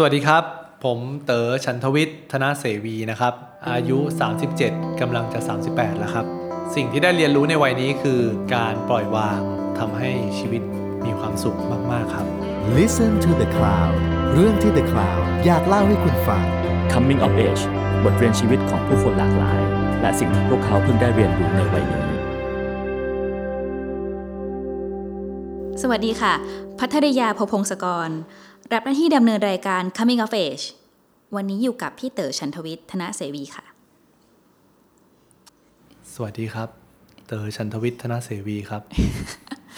สวัสดีครับ ผมเต๋อชันทวิทย์ธนาเสวีนะครับ อายุ 37กำลังจะ 38 แล้วครับ สิ่งที่ได้เรียนรู้ในวัยนี้คือการปล่อยวางทำให้ชีวิตมีความสุขมาก ๆ ครับ Listen to the Cloud เรื่องที่ The Cloud อยากเล่าให้คุณฟัง Coming of Age บทเรียนชีวิตของผู้คนหลากหลาย และสิ่งที่พวกเขาเพิ่งได้เรียนรู้ในวัยนี้สวัสดีค่ะ พัทรยาพพงศกร รับหน้าที่ดำเนินรายการ Coming of Age วันนี้อยู่กับพี่เต๋อชันทวิทย์ธนเสวีค่ะ สวัสดีครับ เต๋อชันทวิทย์ธนาเสวีครับ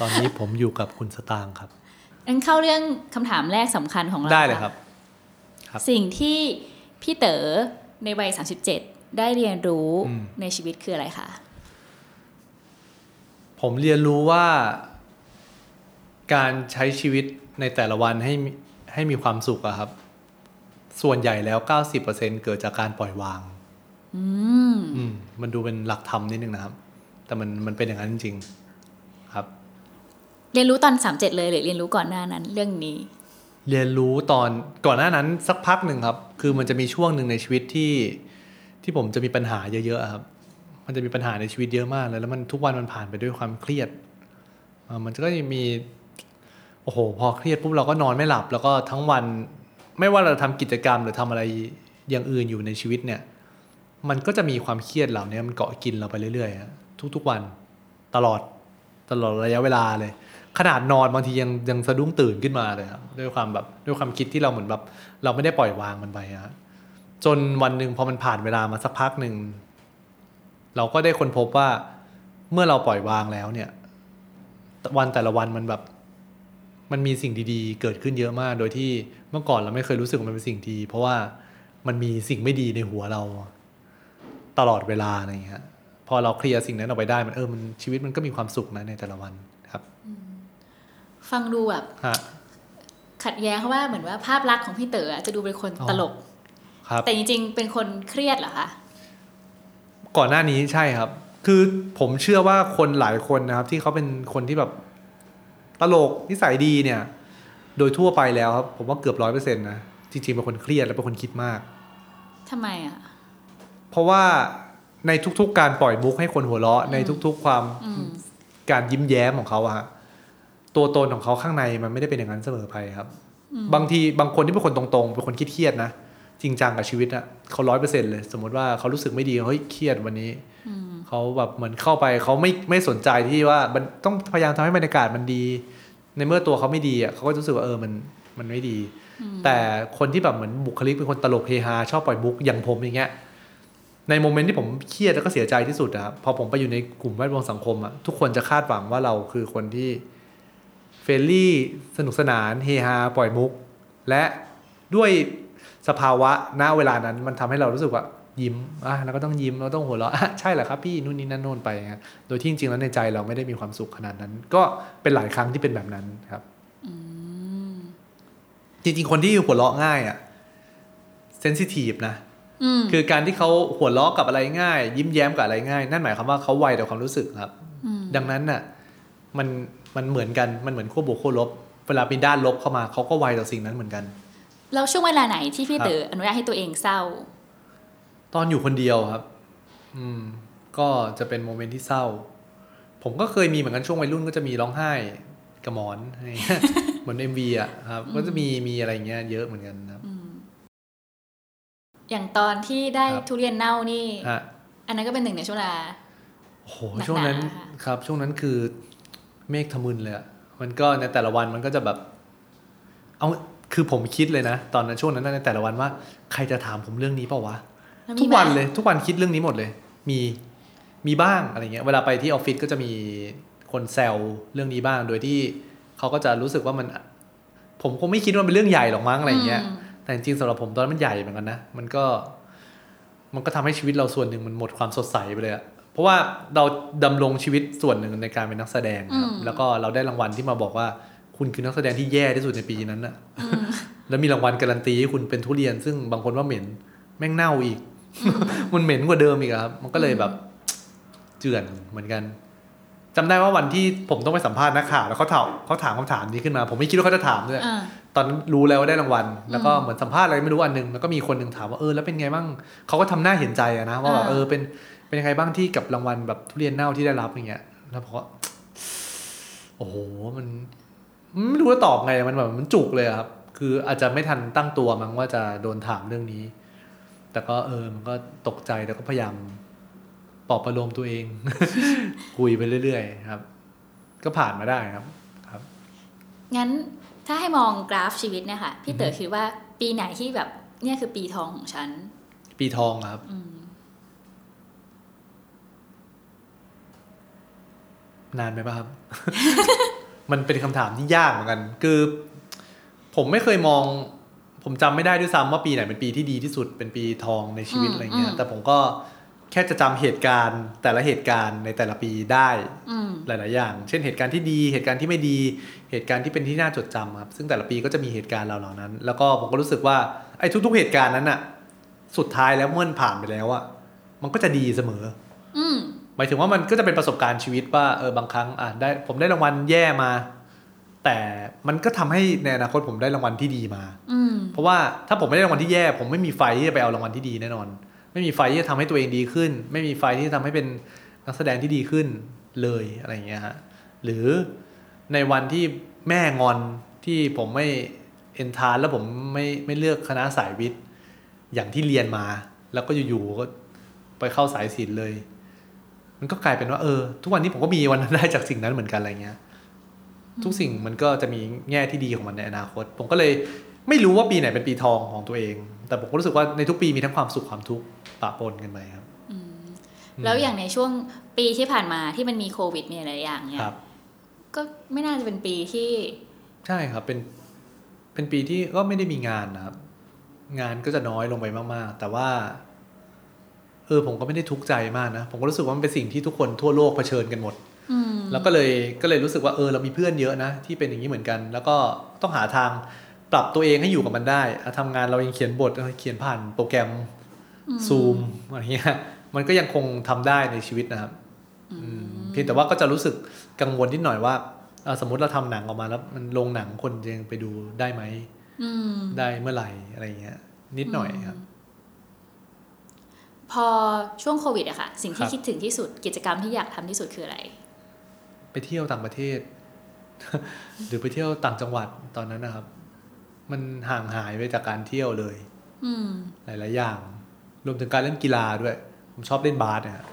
ตอนนี้ผมอยู่กับคุณสตางค์ครับงั้นเข้าเรื่องคำถามแรกสำคัญของเราได้เลยครับครับสิ่งที่พี่เต๋อในวัย 37 ได้เรียนรู้อืมในชีวิตคืออะไรคะผมเรียนรู้ว่าการใช้ชีวิตในแต่ละวันให้มี ให้มีความสุขอะครับ ส่วนใหญ่แล้ว 90%เกิดจากการปล่อยวาง อืมอืมมันดูเป็นหลักธรรมนิดนึงนะครับ แต่มันมันเป็นอย่างนั้นจริงๆครับ เรียนรู้ตอน37เลยหรือเรียนรู้ก่อนหน้านั้น เรื่องนี้ เรียนรู้ตอนก่อนหน้านั้นสักพักหนึ่งครับ คือมันจะมีช่วงหนึ่งในชีวิตที่ที่ผมจะมีปัญหาเยอะๆอะครับ มันจะมีปัญหาในชีวิตเยอะมากเลยแล้วมันทุกวันมันผ่านไปด้วยความเครียดอ่ามันก็จะมี โอ้โห พอเครียดปุ๊บเราก็นอนไม่หลับ แล้วก็ทั้งวันไม่ว่าเราทำกิจกรรมหรือทำอะไรอย่างอื่นอยู่ในชีวิตเนี่ย มันก็จะมีความเครียดเหล่านี้มันเกาะกินเราไปเรื่อยๆทุกๆวันตลอดตลอดระยะเวลาเลย ขนาดนอนบางทียังยังสะดุ้งตื่นขึ้นมาเลยครับด้วยความแบบด้วยความคิดที่เราเหมือนแบบเราไม่ได้ปล่อยวางมันไปฮะจนวันหนึ่งพอมันผ่านเวลามาสักพักหนึ่งเราก็ได้ค้นพบว่าเมื่อเราปล่อยวางแล้วเนี่ย วันแต่ละวันมันแบบ มันมีสิ่งดีๆ เกิดขึ้นเยอะมาก โดยที่เมื่อก่อนเราไม่เคยรู้สึกว่ามันเป็นสิ่งดี เพราะว่ามันมีสิ่งไม่ดีในหัวเราตลอดเวลาอะไรอย่างเงี้ยพอเราเคลียร์สิ่งนั้นออกไปได้มันเออมันชีวิตมันก็มีความสุขนะในแต่ละวันครับ ฟังดูแบบฮะขัดแย้งเพราะว่าเหมือนว่าภาพลักษณ์ของพี่เต๋ออะจะดูเป็นคนอ๋อตลกครับแต่จริงๆ เป็นคนเครียดเหรอคะก่อนหน้านี้ใช่ครับ คือผมเชื่อว่าคนหลายคนนะครับ ที่เขาเป็นคนที่แบบ ตลกนิสัยดีเนี่ย โดยทั่วไปแล้วครับ ผมว่าเกือบร้อยเปอร์เซ็นต์นะ จริงๆเป็นคนเครียดและเป็นคนคิดมากทำไมอะ เพราะว่าในทุกๆ การปล่อยมุกให้คนหัวเราะ ในทุกๆ ความอืมการยิ้มแย้มของเขาอะฮะตัวตนของเขาข้างในมันไม่ได้เป็นอย่างนั้นเสมอไปครับ บางทีบางคนที่เป็นคนตรงๆ เป็นคนคิดเครียดๆนะจริงจังกับชีวิตอะเขาร้อยเปอร์เซ็นเลย สมมติว่าเขารู้สึกไม่ดีเฮ้ยเครียดวันนี้อืม เขาแบบเหมือนเข้าไปเขาไม่ไม่สนใจที่ว่ามันต้องพยายามทำให้บรรยากาศมันดี ในเมื่อตัวเขาไม่ดีอะเขาก็รู้สึกว่าเออมันมันไม่ดี แต่คนที่แบบเหมือนบุคลิกเป็นคนตลกเฮฮาชอบปล่อยมุกอย่างผมอย่างเงี้ยใน moment ที่ผมเครียดแล้วก็เสียใจที่สุดอะครับพอผมไปอยู่ในกลุ่มแวดวงสังคมอะทุกคนจะคาดหวังว่าเราคือคนที่ friendly สนุกสนานเฮฮาปล่อยมุก และด้วยสภาวะณเวลานั้นมันทำให้เรารู้สึกว่า ยิ้มอะเราก็ต้องยิ้มเราต้องหัวเราะอะใช่แหละครับพี่นู่นนี่นั่นโน่นไปฮะโดยที่จริงๆแล้วในใจเราไม่ได้มีความสุขขนาดนั้น ก็เป็นหลายครั้งที่เป็นแบบนั้นครับจริงๆ คนที่หัวเราะง่ายอะsensitive นะอืมคือการที่เขาหัวเราะกับอะไรง่าย ยิ้มแย้มกับอะไรง่าย นั่นหมายความว่าเขาไวต่อความรู้สึกครับมดังนั้นน่ะ มันมันเหมือนกันมันเหมือนขั้วบวกขั้วลบ เวลามีด้านลบเข้ามาเขาก็ไวต่อสิ่งนั้นเหมือนกัน แล้วช่วงเวลาไหนที่พี่ครับเต๋ออนุญาตให้ตัวเองเศร้า ตอนอยู่คนเดียวครับ อืม ก็จะเป็น moment ที่เศร้า ผมก็เคยมีเหมือนกันช่วงวัยรุ่นก็จะมีร้องไห้กับหมอนอะไรเงี้ยเหมือนเอ็มวีอะครับ ก็จะมีมีอะไรเงี้ยเยอะเหมือนกันครับอย่างตอนที่ได้ครับทุเรียนเน่านี่ฮะอันนั้นก็เป็นหนึ่งในช่วงเวลาโอ้โหหนักหนาช่วงนั้นค่ะครับ ช่วงนั้นคือเมฆทะมึนเลยอะมันก็ในแต่ละวันมันก็จะแบบ เอาคือผมคิดเลยนะ ตอนนั้นช่วงนั้นในแต่ละวันว่า ใครจะถามผมเรื่องนี้เปล่าวะแล้วมี ทุกวันไหมเลย ทุกวันคิดเรื่องนี้หมดเลย มีมีบ้างอะไรเงี้ย เวลาไปที่ออฟฟิศก็จะมีคนแซวเรื่องนี้บ้าง โดยที่เขาก็จะรู้สึกว่ามัน ผมคงไม่คิดว่ามันเป็นเรื่องใหญ่หรอกมั้งอะไรเงี้ยอืมแต่จริงๆสำหรับผมตอนนั้นมันใหญ่เหมือนกันนะ มันก็ มันก็ทำให้ชีวิตเราส่วนหนึ่งมันหมดความสดใสไปเลยอะเพราะว่าเราดำรงชีวิตส่วนหนึ่งในการเป็นนักแสดงครับ แล้วก็เราได้รางวัลที่มาบอกว่าคุณคือนักแสดงที่แย่ที่สุดในปีนั้นอะแล้วมีรางวัลการันตีให้คุณเป็นทุเรียน ซึ่งบางคนว่าเหม็นแม่งเน่าอีก มันเหม็นกว่าเดิมอีกอะครับ มันก็เลยแบบเจือนเหมือนกันจำได้ว่าวันที่ผมต้องไปสัมภาษณ์นักข่าวแล้วเขาถามเขาถามคำถามนี้ขึ้นมา ผมไม่คิดว่าเขาจะถามด้วยอ่าตอนนั้นรู้แล้วว่าได้รางวัล แล้วก็เหมือนสัมภาษณ์อะไรไม่รู้อันหนึงแล้วก็มีคนหนึ่งถามว่าเออแล้วเป็นไงบ้างเขาก็ทำหน้าเห็นใจอะนะว่าแบบอ่าเออเป็นเป็นยังไงบ้างที่กับรางวัลแบบทุเรียนเน่าที่ได้รับอย่างเงี้ยแล้วผมก็โอ้โหมันไม่รู้จะตอบไงมันแบบมันจุกเลยอะครับ คืออาจจะไม่ทันตั้งตัวมั้งว่าจะโดนถามเรื่องนี้ แต่ก็เออมันก็ตกใจแล้วก็พยายามปลอบประโลมตัวเอง คุยไปเรื่อยๆครับ ก็ผ่านมาได้ครับครับ งั้นถ้าให้มองกราฟชีวิตเนี่ยค่ะพี่เต๋อคิดว่าปีไหนที่แบบ เนี่ยคือปีทองของฉัน ปีทองครับอืมนานไหมป่ะครับ มันเป็นคำถามที่ยากเหมือนกัน คือ ผมไม่เคยมอง ผมจำไม่ได้ด้วยซ้ำว่าปีไหนเป็นปีที่ดีที่สุดเป็นปีทองในชีวิตอืมอะไรเงี้อืยมแต่ผมก็แค่จะจำเหตุการณ์แต่ละเหตุการณ์ในแต่ละปีได้อืมหลาย ๆ อย่าง เช่นเหตุการณ์ที่ดีเหตุการณ์ที่ไม่ดี เหตุการณ์ที่เป็นที่น่าจดจำครับซึ่งแต่ละปีก็จะมีเหตุการณ์เหล่านั้น แล้วก็ผมก็รู้สึกว่าไอ้ทุก ๆ เหตุการณ์นั้นอะสุดท้ายแล้วเมื่อมันผ่านไปแล้วอะมันก็จะดีเสมอ อืมหมายถึงว่ามันก็จะเป็นประสบการณ์ชีวิตว่าเออบางครั้งอะได้ผมได้รางวัลแย่มา แต่มันก็ทำให้ในอนาคตผมได้รางวัลที่ดีมาอืมเพราะว่าถ้าผมไม่ได้รางวัลที่แย่ ผมไม่มีไฟที่จะไปเอารางวัลที่ดีแน่นอน ไม่มีไฟที่จะทำให้ตัวเองดีขึ้น ไม่มีไฟที่จะทำให้เป็นนักแสดงที่ดีขึ้นเลยอะไรอย่างเงี้ยฮะหรือในวันที่แม่งอนที่ผมไม่เอนทานแล้วผมไม่ไม่เลือกคณะสายวิทย์อย่างที่เรียนมา แล้วก็อยู่ๆก็ไปเข้าสายศิลป์เลย มันก็กลายเป็นว่าเออ ทุกวันนี้ผมก็มีวันนั้นได้จากสิ่งนั้นเหมือนกันอะไรเงี้ย ทุกสิ่งมันก็จะมีแง่ที่ดีของมันในอนาคต ผมก็เลยไม่รู้ว่าปีไหนเป็นปีทองของตัวเอง แต่ผมก็รู้สึกว่าในทุกปีมีทั้งความสุขความทุกข์ปะปนกันไปครับแล้วอย่างในช่วงปีที่ผ่านมาที่มันมีโควิดมีอะไรอย่างเนี่ยครับก็ไม่น่าจะเป็นปีที่ ใช่ครับเป็นเป็นปีที่ก็ไม่ได้มีงานนะครับ งานก็จะน้อยลงไปมาก ๆ แต่ว่า เออผมก็ไม่ได้ทุกข์ใจมากนะ ผมก็รู้สึกว่ามันเป็นสิ่งที่ทุกคนทั่วโลกเผชิญกันหมดอืม แล้วก็เลยก็เลยรู้สึกว่าเออเรามีเพื่อนเยอะนะที่เป็นอย่างนี้เหมือนกัน แล้วก็ต้องหาทางปรับตัวเองให้อยู่กับมันได้อะทำงานเรายังเขียนบทเออเขียนผ่านโปรแกรมซูมอะไรเงี้ยมันก็ยังคงทำได้ในชีวิตนะครับอืมเพียงแต่ว่าก็จะรู้สึกกังวลนิดหน่อยว่าเอ่อสมมติเราทำหนังออกมาแล้ว มันลงหนังคนจะยังไปดูได้ไหมอืมได้เมื่อไหร่อะไรเงี้ย นิดหน่อยครับ พอช่วงโควิดอะค่ะ สิ่งที่ครับคิดถึงที่สุดกิจกรรมที่อยากทำที่สุดคืออะไร ไปเที่ยวต่างประเทศ หรือไปเที่ยวต่างจังหวัดตอนนั้นนะครับ มันห่างหายไปจากการเที่ยวเลยอืมหลายๆอย่าง รวมถึงการเล่นกีฬาด้วย ผมชอบเล่นบาสเนี่ยฮะ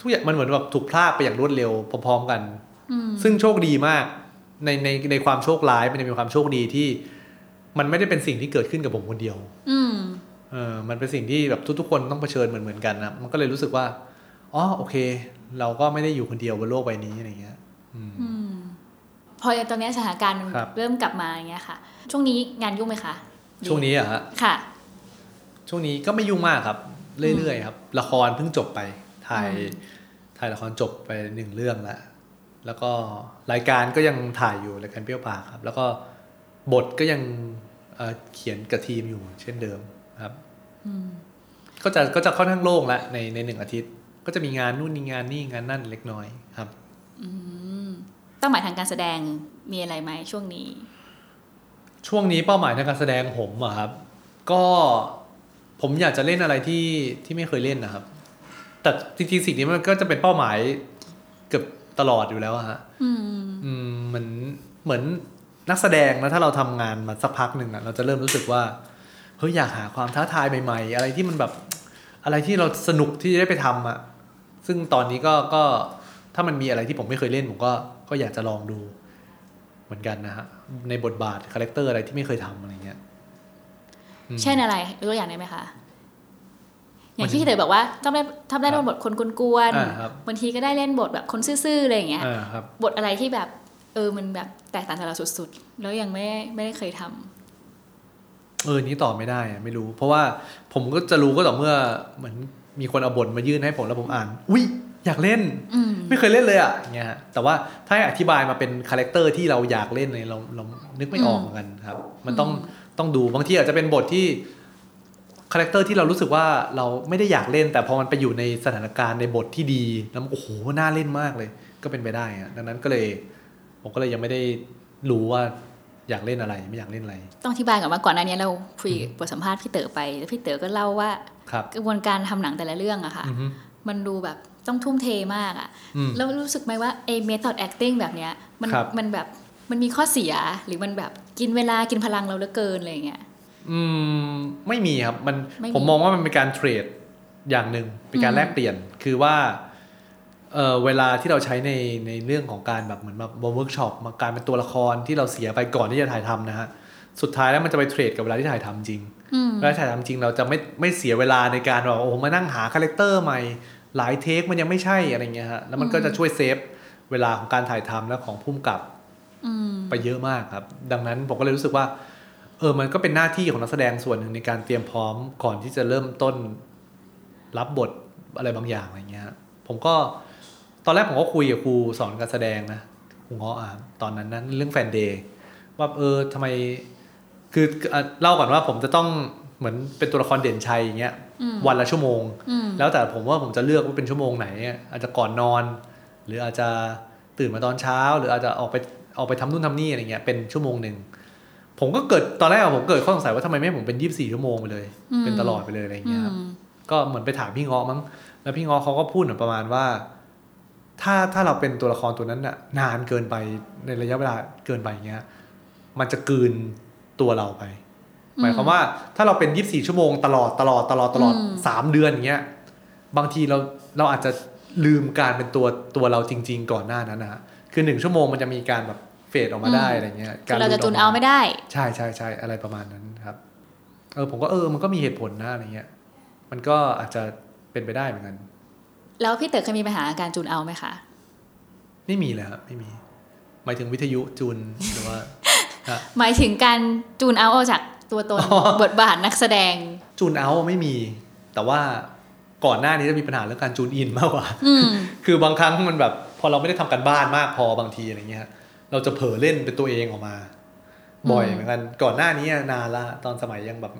ทุกอย่างมันเหมือนแบบถูกพลากไปอย่างรวดเร็วพร้อมๆกันอืมซึ่งโชคดีมากในในในความโชคร้ายมันจะมีความโชคดีที่ มันไม่ได้เป็นสิ่งที่เกิดขึ้นกับผมคนเดียว อืมเออมันเป็นสิ่งที่แบบทุกๆคนต้องเผชิญเหมือนเหมือนๆกันนะมันก็เลยรู้สึกว่า อ๋อโอเค เราก็ไม่ได้อยู่คนเดียวบนโลกใบนี้อะไรเงี้ยอืมอืมพอตอนนี้สถานการณ์มันครับเริ่มกลับมาอย่างเงี้ยค่ะ ช่วงนี้งานยุ่งไหมคะช่วงนี้อะฮะค่ะ ช่วงนี้ก็ไม่ยุ่งมากครับ เรื่อยๆครับ ละครเพิ่งจบไปถ่ายอืมถ่ายละครจบไปหนึ่งเรื่องแล้วแล้วก็รายการก็ยังถ่ายอยู่รายการเปรี้ยวปากครับ แล้วก็บทก็ยังเอ่อเขียนกับทีมอยู่เช่นเดิมครับอืมก็จะก็จะค่อนข้างโล่งละในในหนึ่งอาทิตย์ ก็จะมีงานนู่นนี่งานนี่งานนั่นเล็กน้อยครับอืมเป้าหมายทางการแสดงมีอะไรไหมช่วงนี้ ช่วงนี้เป้าหมายในการแสดงผมอะครับ ก็ผมอยากจะเล่นอะไรที่ที่ไม่เคยเล่นนะครับ แต่จริงๆสิ่งนี้มันก็จะเป็นเป้าหมายเกือบตลอดอยู่แล้วอะฮะอืมอืมเหมือนเหมือนนักแสดงนะถ้าเราทำงานมาสักพักหนึ่งอะเราจะเริ่มรู้สึกว่าเฮ้ยอยากหาความท้าทายใหม่ ๆ อะไรที่มันแบบอะไรที่เราสนุกที่จะได้ไปทำอะ ซึ่งตอนนี้ก็ก็ถ้ามันมีอะไรที่ผมไม่เคยเล่นผมก็ก็อยากจะลองดูเหมือนกันนะฮะในบทบาท character อะไรที่ไม่เคยทำอะไรเงี้ยอืมเช่นอะไรยกตัวอย่างได้ไหมคะอย่างมันที่พี่เต๋อบอกว่าชอบได้ชอบได้ครัเล่นบทคนกวนอ่าครับๆบางทีก็ได้เล่นบทแบบคนซื่อๆอะไรอย่างเงี้ยอ่าครับบทอะไรที่แบบ เออมันแบบแตกต่างจากเราสุดๆ แล้วยังไม่ไม่ได้เคยทำเออนี้ตอบไม่ได้อะไม่รู้ เพราะว่าผมก็จะรู้ก็ต่อเมื่อเหมือน มีคนเอาบทมายื่นให้ผมแล้วผมอ่าน อุ้ยอยากเล่นอืมไม่เคยเล่นเลยอะอย่างเงี้ยฮะแต่ว่าถ้าให้อธิบายมาเป็น character ที่เราอยากเล่นเนี่ยเราเรานึกไม่ออกเหมือนกันครับ มันต้องต้องดูบางทีอาจจะเป็นบทที่ character ที่เรารู้สึกว่าเราไม่ได้อยากเล่น แต่พอมันไปอยู่ในสถานการณ์ในบทที่ดีแล้วมันโอ้โหน่าเล่นมากเลย ก็เป็นไปได้อะดังนั้นก็เลย ผมก็เลยยังไม่ได้รู้ว่า อยากเล่นอะไรไม่อยากเล่นอะไร ต้องอธิบายก่อนว่าก่อนหน้านี้เราคุยบทสัมภาษณ์พี่เต๋อไปแล้วพี่เต๋อก็เล่าว่าครับกระบวนการทำหนังแต่ละเรื่องอะค่ะอือฮึมันดูแบบต้องทุ่มเทมากอะอืมแล้วรู้สึกไหมว่าไอ้ method acting แบบเนี้ยมันครับมันแบบมันมีข้อเสียหรือมันแบบกินเวลากินพลังเราเหลือเกินอะไรอย่างเงี้ยอืมไม่มีครับมันไม่มีผมมองว่ามันเป็นการ trade อย่างหนึ่งเป็นการอืมแลกเปลี่ยนคือว่า เออเวลาที่เราใช้ในในเรื่องของการแบบเหมือนแบบเวิร์กช็อปมาการเป็นตัวละครที่เราเสียไปก่อนที่จะถ่ายทำนะฮะสุดท้ายแล้วมันจะไป trade กับเวลาที่ถ่ายทำจริงอืมเวลาถ่ายทำจริงเราจะไม่ไม่เสียเวลาในการแบบโอ้โหมานั่งหา character ใหม่หลาย take มันยังไม่ใช่อะไรเงี้ยฮะแล้วมันก็จะช่วย save เวลาของการถ่ายทำและของผู้กำกับอืมไปเยอะมากครับ ดังนั้นผมก็เลยรู้สึกว่า เออมันก็เป็นหน้าที่ของนักแสดงส่วนหนึ่งในการเตรียมพร้อมก่อนที่จะเริ่มต้นรับบทอะไรบางอย่างอะไรเงี้ย ผมก็ต อนแรกผมก็คุยกับครูสอนการแสดงนะครูเงาะอะตอนนั้นนะเรื่องแฟนเดย์ว่าเออทำไมคืออะเล่าก่อนว่าผมจะต้องเหมือนเป็นตัวละครเด่นชัยอย่างเงี้ยอืมวันละชั่วโมงอืมแล้วแต่ผมว่าผมจะเลือกว่าเป็นชั่วโมงไหนอะอาจจะก่อนนอน หรืออาจจะตื่นมาตอนเช้า หรืออาจจะออกไปออกไปทำนู่นทำนี่อะไรเงี้ยเป็นชั่วโมงหนึ่งผมก็เกิดตอนแรกอะผมเกิดข้อสงสัยว่าทำไมไม่ให้ผมเป็นยี่สิบสี่ชั่วโมงไปเลยอืมเป็นตลอดไปเลยอะไรอืเงี้ยครับมก็เหมือนไปถามพี่เงาะมั้งแล้วพี่เงาะเขาก็พูดเหมือนประมาณว่า ถ้าถ้าเราเป็นตัวละครตัวนั้นน่ะนานเกินไปในระยะเวลาเกินไปอย่างเงี้ย มันจะกลืนตัวเราไป หมายความว่าถ้าเราเป็น24ชั่วโมงตลอดตลอดตลอดตลอดอืมสามเดือนอย่างเงี้ยบางทีเราเราอาจจะลืมการเป็นตัวตัวเราจริง ๆ ก่อนหน้านั้นนะฮะคือหนึ่งชั่วโมงมันจะมีการแบบเฟดออกมาได้อะไรเงี้ยคือเราจะหลุดจูนกเอาไม่ได้ ใช่ใช่ใช่อะไรประมาณนั้นครับ เออผมก็เออมันก็มีเหตุผลนะอะไรเงี้ย มันก็อาจจะเป็นไปได้เหมือนกัน แล้วพี่เต๋อเคยมีปัญหาการจูนเอาไหมคะ ไม่มีเลยครับไม่มี หมายถึงวิทยุจูนหรือว่าฮะหมายถึงการจูนเอาออกจากตัวตนอ๋อบทบาทนักแสดง จูนเอาไม่มี แต่ว่าก่อนหน้านี้จะมีปัญหาเรื่องการจูนอินมากกว่าอืมคือบางครั้งมันแบบ พอเราไม่ได้ทำกันบ้านมากพอบางทีอะไรเงี้ยเราจะเผลอเล่นเป็นตัวเองออกมา บ่อยอืมเหมือนกันก่อนหน้านี้นานละตอนสมัยยังแบบ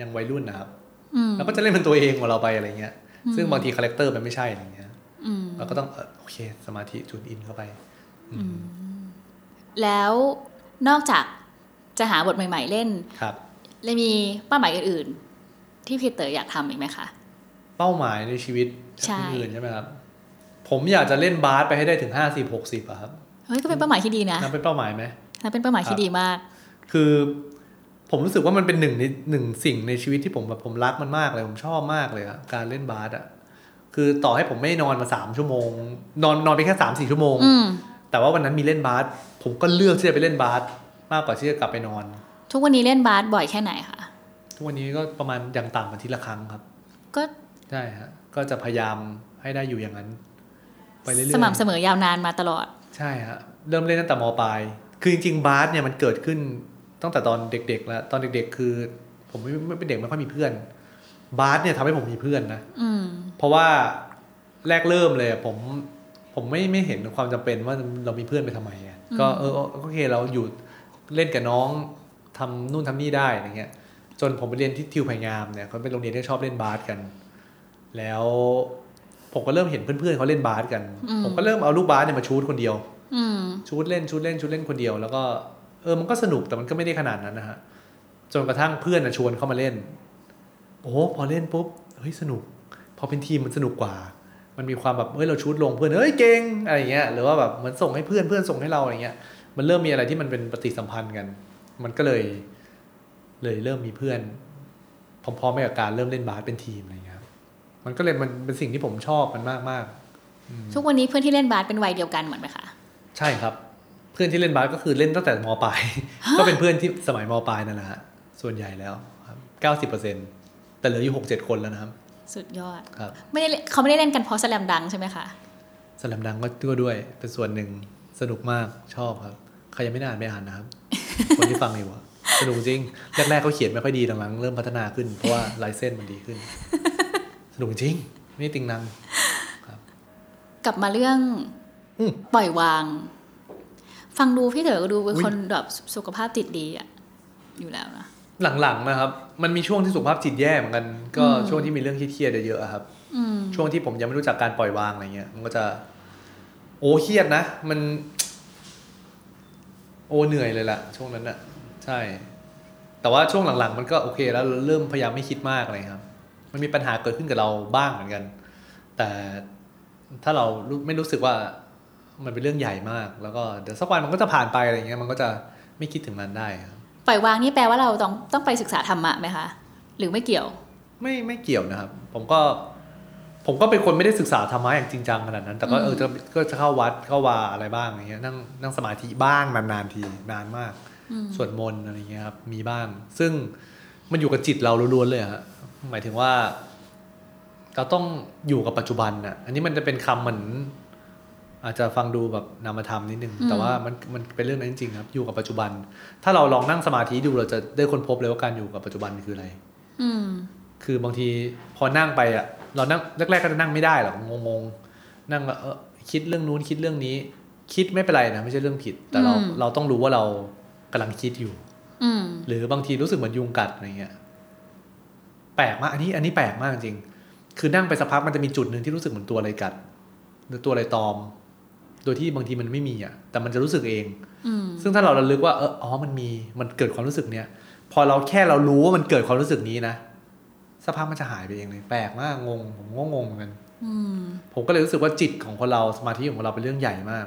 ยังวัยรุ่นนะครับอืมเราก็จะเล่นเป็นตัวเองของเราไปอะไรเงี้ยอืม ซึ่งบางที character มันไม่ใช่อะไรเงี้ยอืมเราก็ต้องเออโอเค สมาธิจูนอินเข้าไปแล้วนอกจากจะหาบทใหม่ ๆ เล่นครับเลยมีเป้าหมายอื่น ๆ ที่พี่เต๋ออยากทำอีกไหมคะ เป้าหมายในชีวิตใช่อื่นๆใช่ไหมครับ ผมอยากจะเล่นบาสไปให้ได้ถึงห้าสิบหกสิบอะครับเฮ้ยก็เป็นเป้าหมายที่ดีนะนั่นเป็นเป้าหมายไหมนั่นเป็นเป้าหมายที่ดีมาก คือ ผมรู้สึกว่ามันเป็นหนึ่งในหนึ่งสิ่งในชีวิตที่ผมแบบผมรักมันมากเลยผมชอบมากเลยอะการเล่นบาสอะคือต่อให้ผมไม่นอนมาสามชั่วโมง นอนนอนไปแค่สามสี่ชั่วโมง อืม แต่ว่าวันนั้นมีเล่นบาสผมก็เลือกที่จะไปเล่นบาสมากกว่าที่จะกลับไปนอน ทุกวันนี้เล่นบาสบ่อยแค่ไหนคะ ทุกวันนี้ก็ประมาณอย่างต่ำอาทิตย์ละครั้งครับ ก็ใช่ฮะก็จะพยายามให้ได้อยู่อย่างนั้น ไปเรื่อยๆ สม่ำเสมอยาวนานมาตลอด ใช่ฮะเริ่มเล่นตั้งแต่มปลาย คือจริงๆบาสเนี่ยมันเกิดขึ้น ตั้งแต่ตอนเด็กๆแล้วตอนเด็ก ๆ คือ ผมไม่ไม่เป็นเด็กไม่ค่อยมีเพื่อน บาสเนี่ยทำให้ผมมีเพื่อนนะอืมเพราะว่าแรกเริ่มเลยอะผมผมไม่ไม่เห็นความจำเป็นว่าเรามีเพื่อนไปทำไมอะก็เออโอเคเราอยู่เล่นกับน้องทำนู่นทำนี่ได้อะไรเงี้ย จนผมไปเรียนที่ทิวไผ่งามเนี่ยเขาเป็นโรงเรียนที่ชอบเล่นบาสกัน แล้วผมก็เริ่มเห็นเพื่อนๆเขาเล่นบาสกันอืมผมก็เริ่มเอาลูกบาสเนี่ยมาชูดคนเดียวอืมชูดเล่นชูดเล่นชูดเล่นคนเดียว แล้วก็ เออมันก็สนุกแต่มันก็ไม่ได้ขนาดนั้นนะฮะจนกระทั่งเพื่อนนะชวนเข้ามาเล่น โอ้โหพอเล่นปุ๊บเฮ้ยสนุก พอเป็นทีมมันสนุกกว่า มันมีความแบบเฮ้ยเราชูดลงเพื่อนเฮ้ยเก่งอะไรอย่างเงี้ยหรือว่าแบบเหมือนส่งให้เพื่อนเพื่อนส่งให้เราอะไรเงี้ย มันเริ่มมีอะไรที่มันเป็นปฏิสัมพันธ์กัน มันก็เลย เลยเริ่มมีเพื่อนพร้อมๆไปกับการเริ่มเล่นบาสเป็นทีมอะไรเงี้ยครับมันก็เลยมันเป็นสิ่งที่ผมชอบมันมากมากๆทุกวันนี้เพื่อนที่เล่นบาสเป็นวัยเดียวกันเหมือนไหมคะใช่ครับเพื่อนที่เล่นบาสก็คือเล่นตั้งแต่มปลาย ก็เป็นเพื่อนที่สมัยมปลายนั่นแหละฮะส่วนใหญ่แล้วครับเก้าสิบเปอร์เซ็นแต่เหลืออยู่หกเจ็ดคนแล้วนะครับสุดยอดครับไม่ได้เล่นเขาไม่ได้เล่นกันเพราะสแลมดังใช่ไหมคะสลัมดังก็ก็ด้วย เป็นส่วนหนึ่งสนุกมากชอบครับใครยังไม่ได้อ่านไม่อ่านนะครับ คนที่ฟังอยู่อะสนุกจริง แรกๆเขาเขียนไม่ค่อยดีหลังๆเริ่มพัฒนาขึ้นเพราะว่าลายเส้นมันดีขึ้น สนุกจริง ไม่ติงนังกลับมาเรื่องอืมปล่อยวาง ฟังดูพี่เต๋อก็ดูเป็นอุ๊ยคนแบบสุขภาพจิตดีอะอยู่แล้วนะหลังๆนะครับ มันมีช่วงที่สุขภาพจิตแย่เหมือนกัน ก็อืมช่วงที่มีเรื่องเครียดๆเยอะๆอะครับอืมช่วงที่ผมยังไม่รู้จักการปล่อยวางอะไรเงี้ย มันก็จะ โอ้เครียดนะ มัน โอ้เหนื่อยเลยล่ะ ช่วงนั้นอะใช่ แต่ว่าช่วงหลังๆ มันก็โอเคแล้วเราเริ่มพยายามไม่คิดมากเลยครับ มันมีปัญหาเกิดขึ้นกับเราบ้างเหมือนกัน แต่ถ้าเรารู้ไม่รู้สึกว่า มันเป็นเรื่องใหญ่มาก แล้วก็เดี๋ยวสักวันมันก็จะผ่านไปอะไรเงี้ยมันก็จะไม่คิดถึงมันได้ครับปล่อยวางนี่แปลว่าเราต้องต้องไปศึกษาธรรมะไหมคะ หรือไม่เกี่ยว ไม่ไม่เกี่ยวนะครับ ผมก็ ผมก็เป็นคนไม่ได้ศึกษาธรรมะอย่างจริงจังขนาดนั้น แต่ก็อืมเออจะก็จะเข้าวัดเข้าวาอะไรบ้างอย่างเงี้ยนั่งนั่งสมาธิบ้างนานๆทีนานมากอืมสวดมนต์อะไรเงี้ยครับมีบ้าง ซึ่งมันอยู่กับจิตเราล้วนๆเลยฮะหมายถึงว่าเราต้องอยู่กับปัจจุบันน่ะ อันนี้มันจะเป็นคำเหมือน อาจจะฟังดูแบบนามธรรมนิดนึงอืมแต่ว่ามันมันเป็นเรื่องนั้นจริงๆครับ อยู่กับปัจจุบัน ถ้าเราลองนั่งสมาธิดูเราจะได้ค้นพบเลยว่าการอยู่กับปัจจุบันคืออะไรอืมคือบางทีพอนั่งไปอะ เรานั่งแรกๆก็จะนั่งไม่ได้หรอกงงๆนั่งแล้วเออคิดเรื่องนู้นคิดเรื่องนี้ คิดไม่เป็นไรนะไม่ใช่เรื่องผิด แต่เราอืมเราต้องรู้ว่าเรากำลังคิดอยู่ อืมหรือบางทีรู้สึกเหมือนยุงกัดอะไรเงี้ยแปลกมากอันนี้ อันนี้แปลกมากจริง คือนั่งไปสักพักมันจะมีจุดหนึ่งที่รู้สึกเหมือนตัวอะไรกัด หรือตัวอะไรตอม โดยที่บางทีมันไม่มีอะ แต่มันจะรู้สึกเองอืมซึ่งถ้าเราระลึกว่าเอออ๋อมันมีมันเกิดความรู้สึกเนี้ยพอเราแค่เรารู้ว่ามันเกิดความรู้สึกนี้นะสักพักมันจะหายไปเองเลยแปลกมากงงผมก็งงเหมือนกันอืมผมก็เลยรู้สึกว่าจิตของคนเราสมาธิของเราเป็นเรื่องใหญ่มาก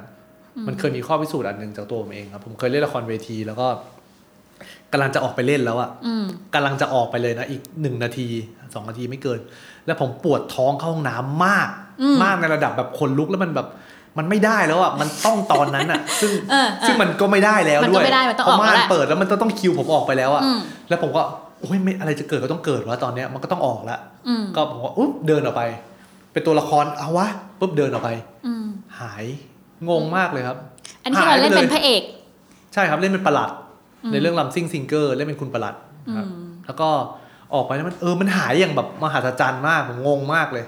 อืมมันเคยมีข้อพิสูจน์อันหนึ่งจากตัวผมเองครับ ผมเคยเล่นละครเวทีแล้วก็กำลังจะออกไปเล่นแล้วอะอืมกำลังจะออกไปเลยนะอีกหนึ่งนาทีสองนาทีไม่เกิน แล้วผมปวดท้องเข้าห้องน้ำมากอืมมากในระดับแบบคนลุกแล้วมันแบบ มันไม่ได้แล้วอะมันต้องตอนนั้นอะซึ่งเออเออซึ่งมันก็ไม่ได้แล้วมันด้ก็วยไม่ได้มันต้องเพออกราะแล้วม่านแหละเปิดแล้วมันจะต้องคิวผมออกไปแล้วอะอืมแล้วผมก็โอ้ยไม่อะไรจะเกิดก็ต้องเกิดวะตอนเนี้ยมันก็ต้องออกแล้วอืมก็ผมก็อุ๊บเดินออกไป เป็นตัวละครเอาวะปุ๊บเดินออกไปอืมหายงงมากเลยครับ อันนี้ที่เราเล่นเป็นพระเอก ใช่ครับเล่นเป็นประหลัดอืมในเรื่องลำซิ่งซิงเกอร์เล่นเป็นคุณประหลัดครับอืมแล้วก็ออกไปแล้วมันเออมันหายอย่างแบบมหัศจรรย์มากผมงงมากเลย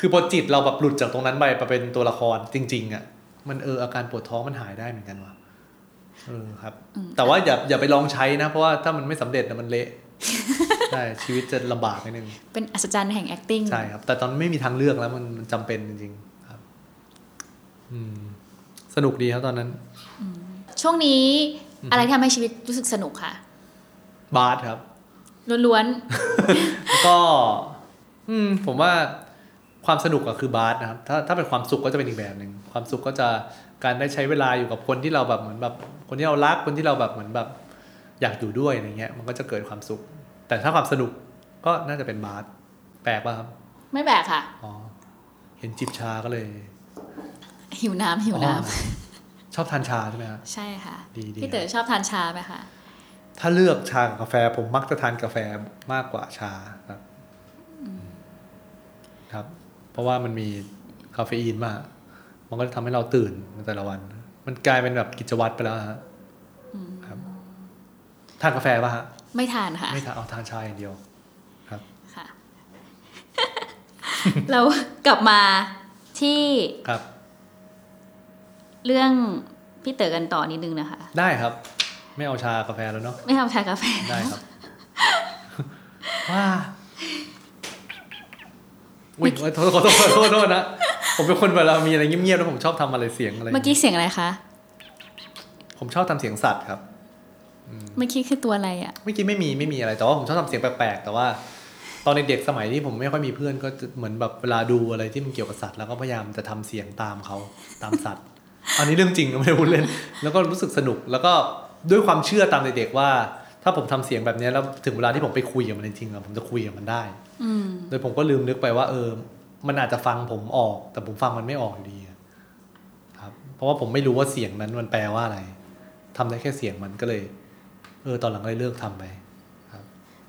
คือพอจิตเราแบบหลุดจากตรงนั้นไปไปเป็นตัวละครจริง ๆอะมันเอออาการปวดท้องมันหายได้เหมือนกันว่ะเออครับอืมแต่ว่าอย่าอย่าไปลองใช้นะ เพราะว่าถ้ามันไม่สำเร็จนะมันเละใช่ชีวิตจะลำบากนิดนึง เป็นอัศจรรย์แห่ง acting ใช่ครับ แต่ตอนนนไม่มีทางเลือกแล้วมันมันจำเป็นจริง ๆ ครับ อืม สนุกดีครับตอนนั้น ช่วงนี้อะไรที่ทำให้ชีวิตรู้สึกสนุกค่ะ บาสครับล้วนแล้วก็ อืม ผมว่า ความสนุกอะคือบาสนะครับถ้าถ้าเป็นความสุขก็จะเป็นอีกแบบหนึ่งความสุขก็จะการได้ใช้เวลาอยู่กับคนที่เราแบบเหมือนแบบคนที่เรารักคนที่เราแบบเหมือนแบบอยากอยู่ด้วยอะไรเงี้ย มันก็จะเกิดความสุข แต่ถ้าความสนุกก็น่าจะเป็นบาสแปลกป่ะครับๆไม่แบกค่ะอ๋อเห็นจิบชาก็เลย หิวน้ำหิวน้อ๋อชอบทานชาใช่ไหมครับำใช่ค่ะดีดีพี่เต๋อชอบทานชาไหมคะถ้าเลือกชากับกาแฟผมมักจะทานกาแฟมากกว่าชาครับครับ เพราะว่ามันมีคาเฟอีนมาก มันก็จะทำให้เราตื่นในแต่ละวัน มันกลายเป็นแบบกิจวัตรไปแล้วฮะครับทานกาแฟป่ะฮะ ไม่ทานค่ะ ไม่ทานเอาทานชาอย่างเดียว ครับ ค่ะ เรากลับมาที่ครับ เรื่องพี่เต๋อกันต่อนิดนึงนะคะ ได้ครับ ไม่เอาชากาแฟแล้วเนาะ ไม่ทำชากาแฟ ได้ครับ ว้า อุ้ยโทษขอโทษขอโทษขอโทษนะ ผมเป็นคนเวลามีอะไรเงียบๆแล้วผมชอบทำอะไรเสียงอะไร เมื่อกี้เสียงอะไรคะ ผมชอบทำเสียงสัตว์ครับเมื่อกี้คือตัวอะไรอะ เมื่อกี้ไม่มีไม่มีอะไร แต่ว่าผมชอบทำเสียงแปลกๆ แต่ว่าตอนเด็กๆสมัยที่ผมไม่ค่อยมีเพื่อนก็จะเหมือนแบบเวลาดูอะไรที่มันเกี่ยวกับสัตว์แล้วก็พยายามจะทำเสียงตามเขาตามสัตว์ อันนี้เรื่องจริงนะไม่ได้พูดเล่น แล้วก็รู้สึกสนุกแล้วก็ด้วยความเชื่อตามเด็กๆว่า ถ้าผมทำเสียงแบบนี้แล้วถึงเวลาที่ผมไปคุยกับมันจริงๆอะผมจะคุยกับมันได้อืมโดยผมก็ลืมนึกไปว่า เออ มันอาจจะฟังผมออก แต่ผมฟังมันไม่ออกอยู่ดีอะครับ เพราะว่าผมไม่รู้ว่าเสียงนั้นมันแปลว่าอะไรทำได้แค่เสียงมันก็เลย เออ ตอนหลังก็เลยเลิกทำไป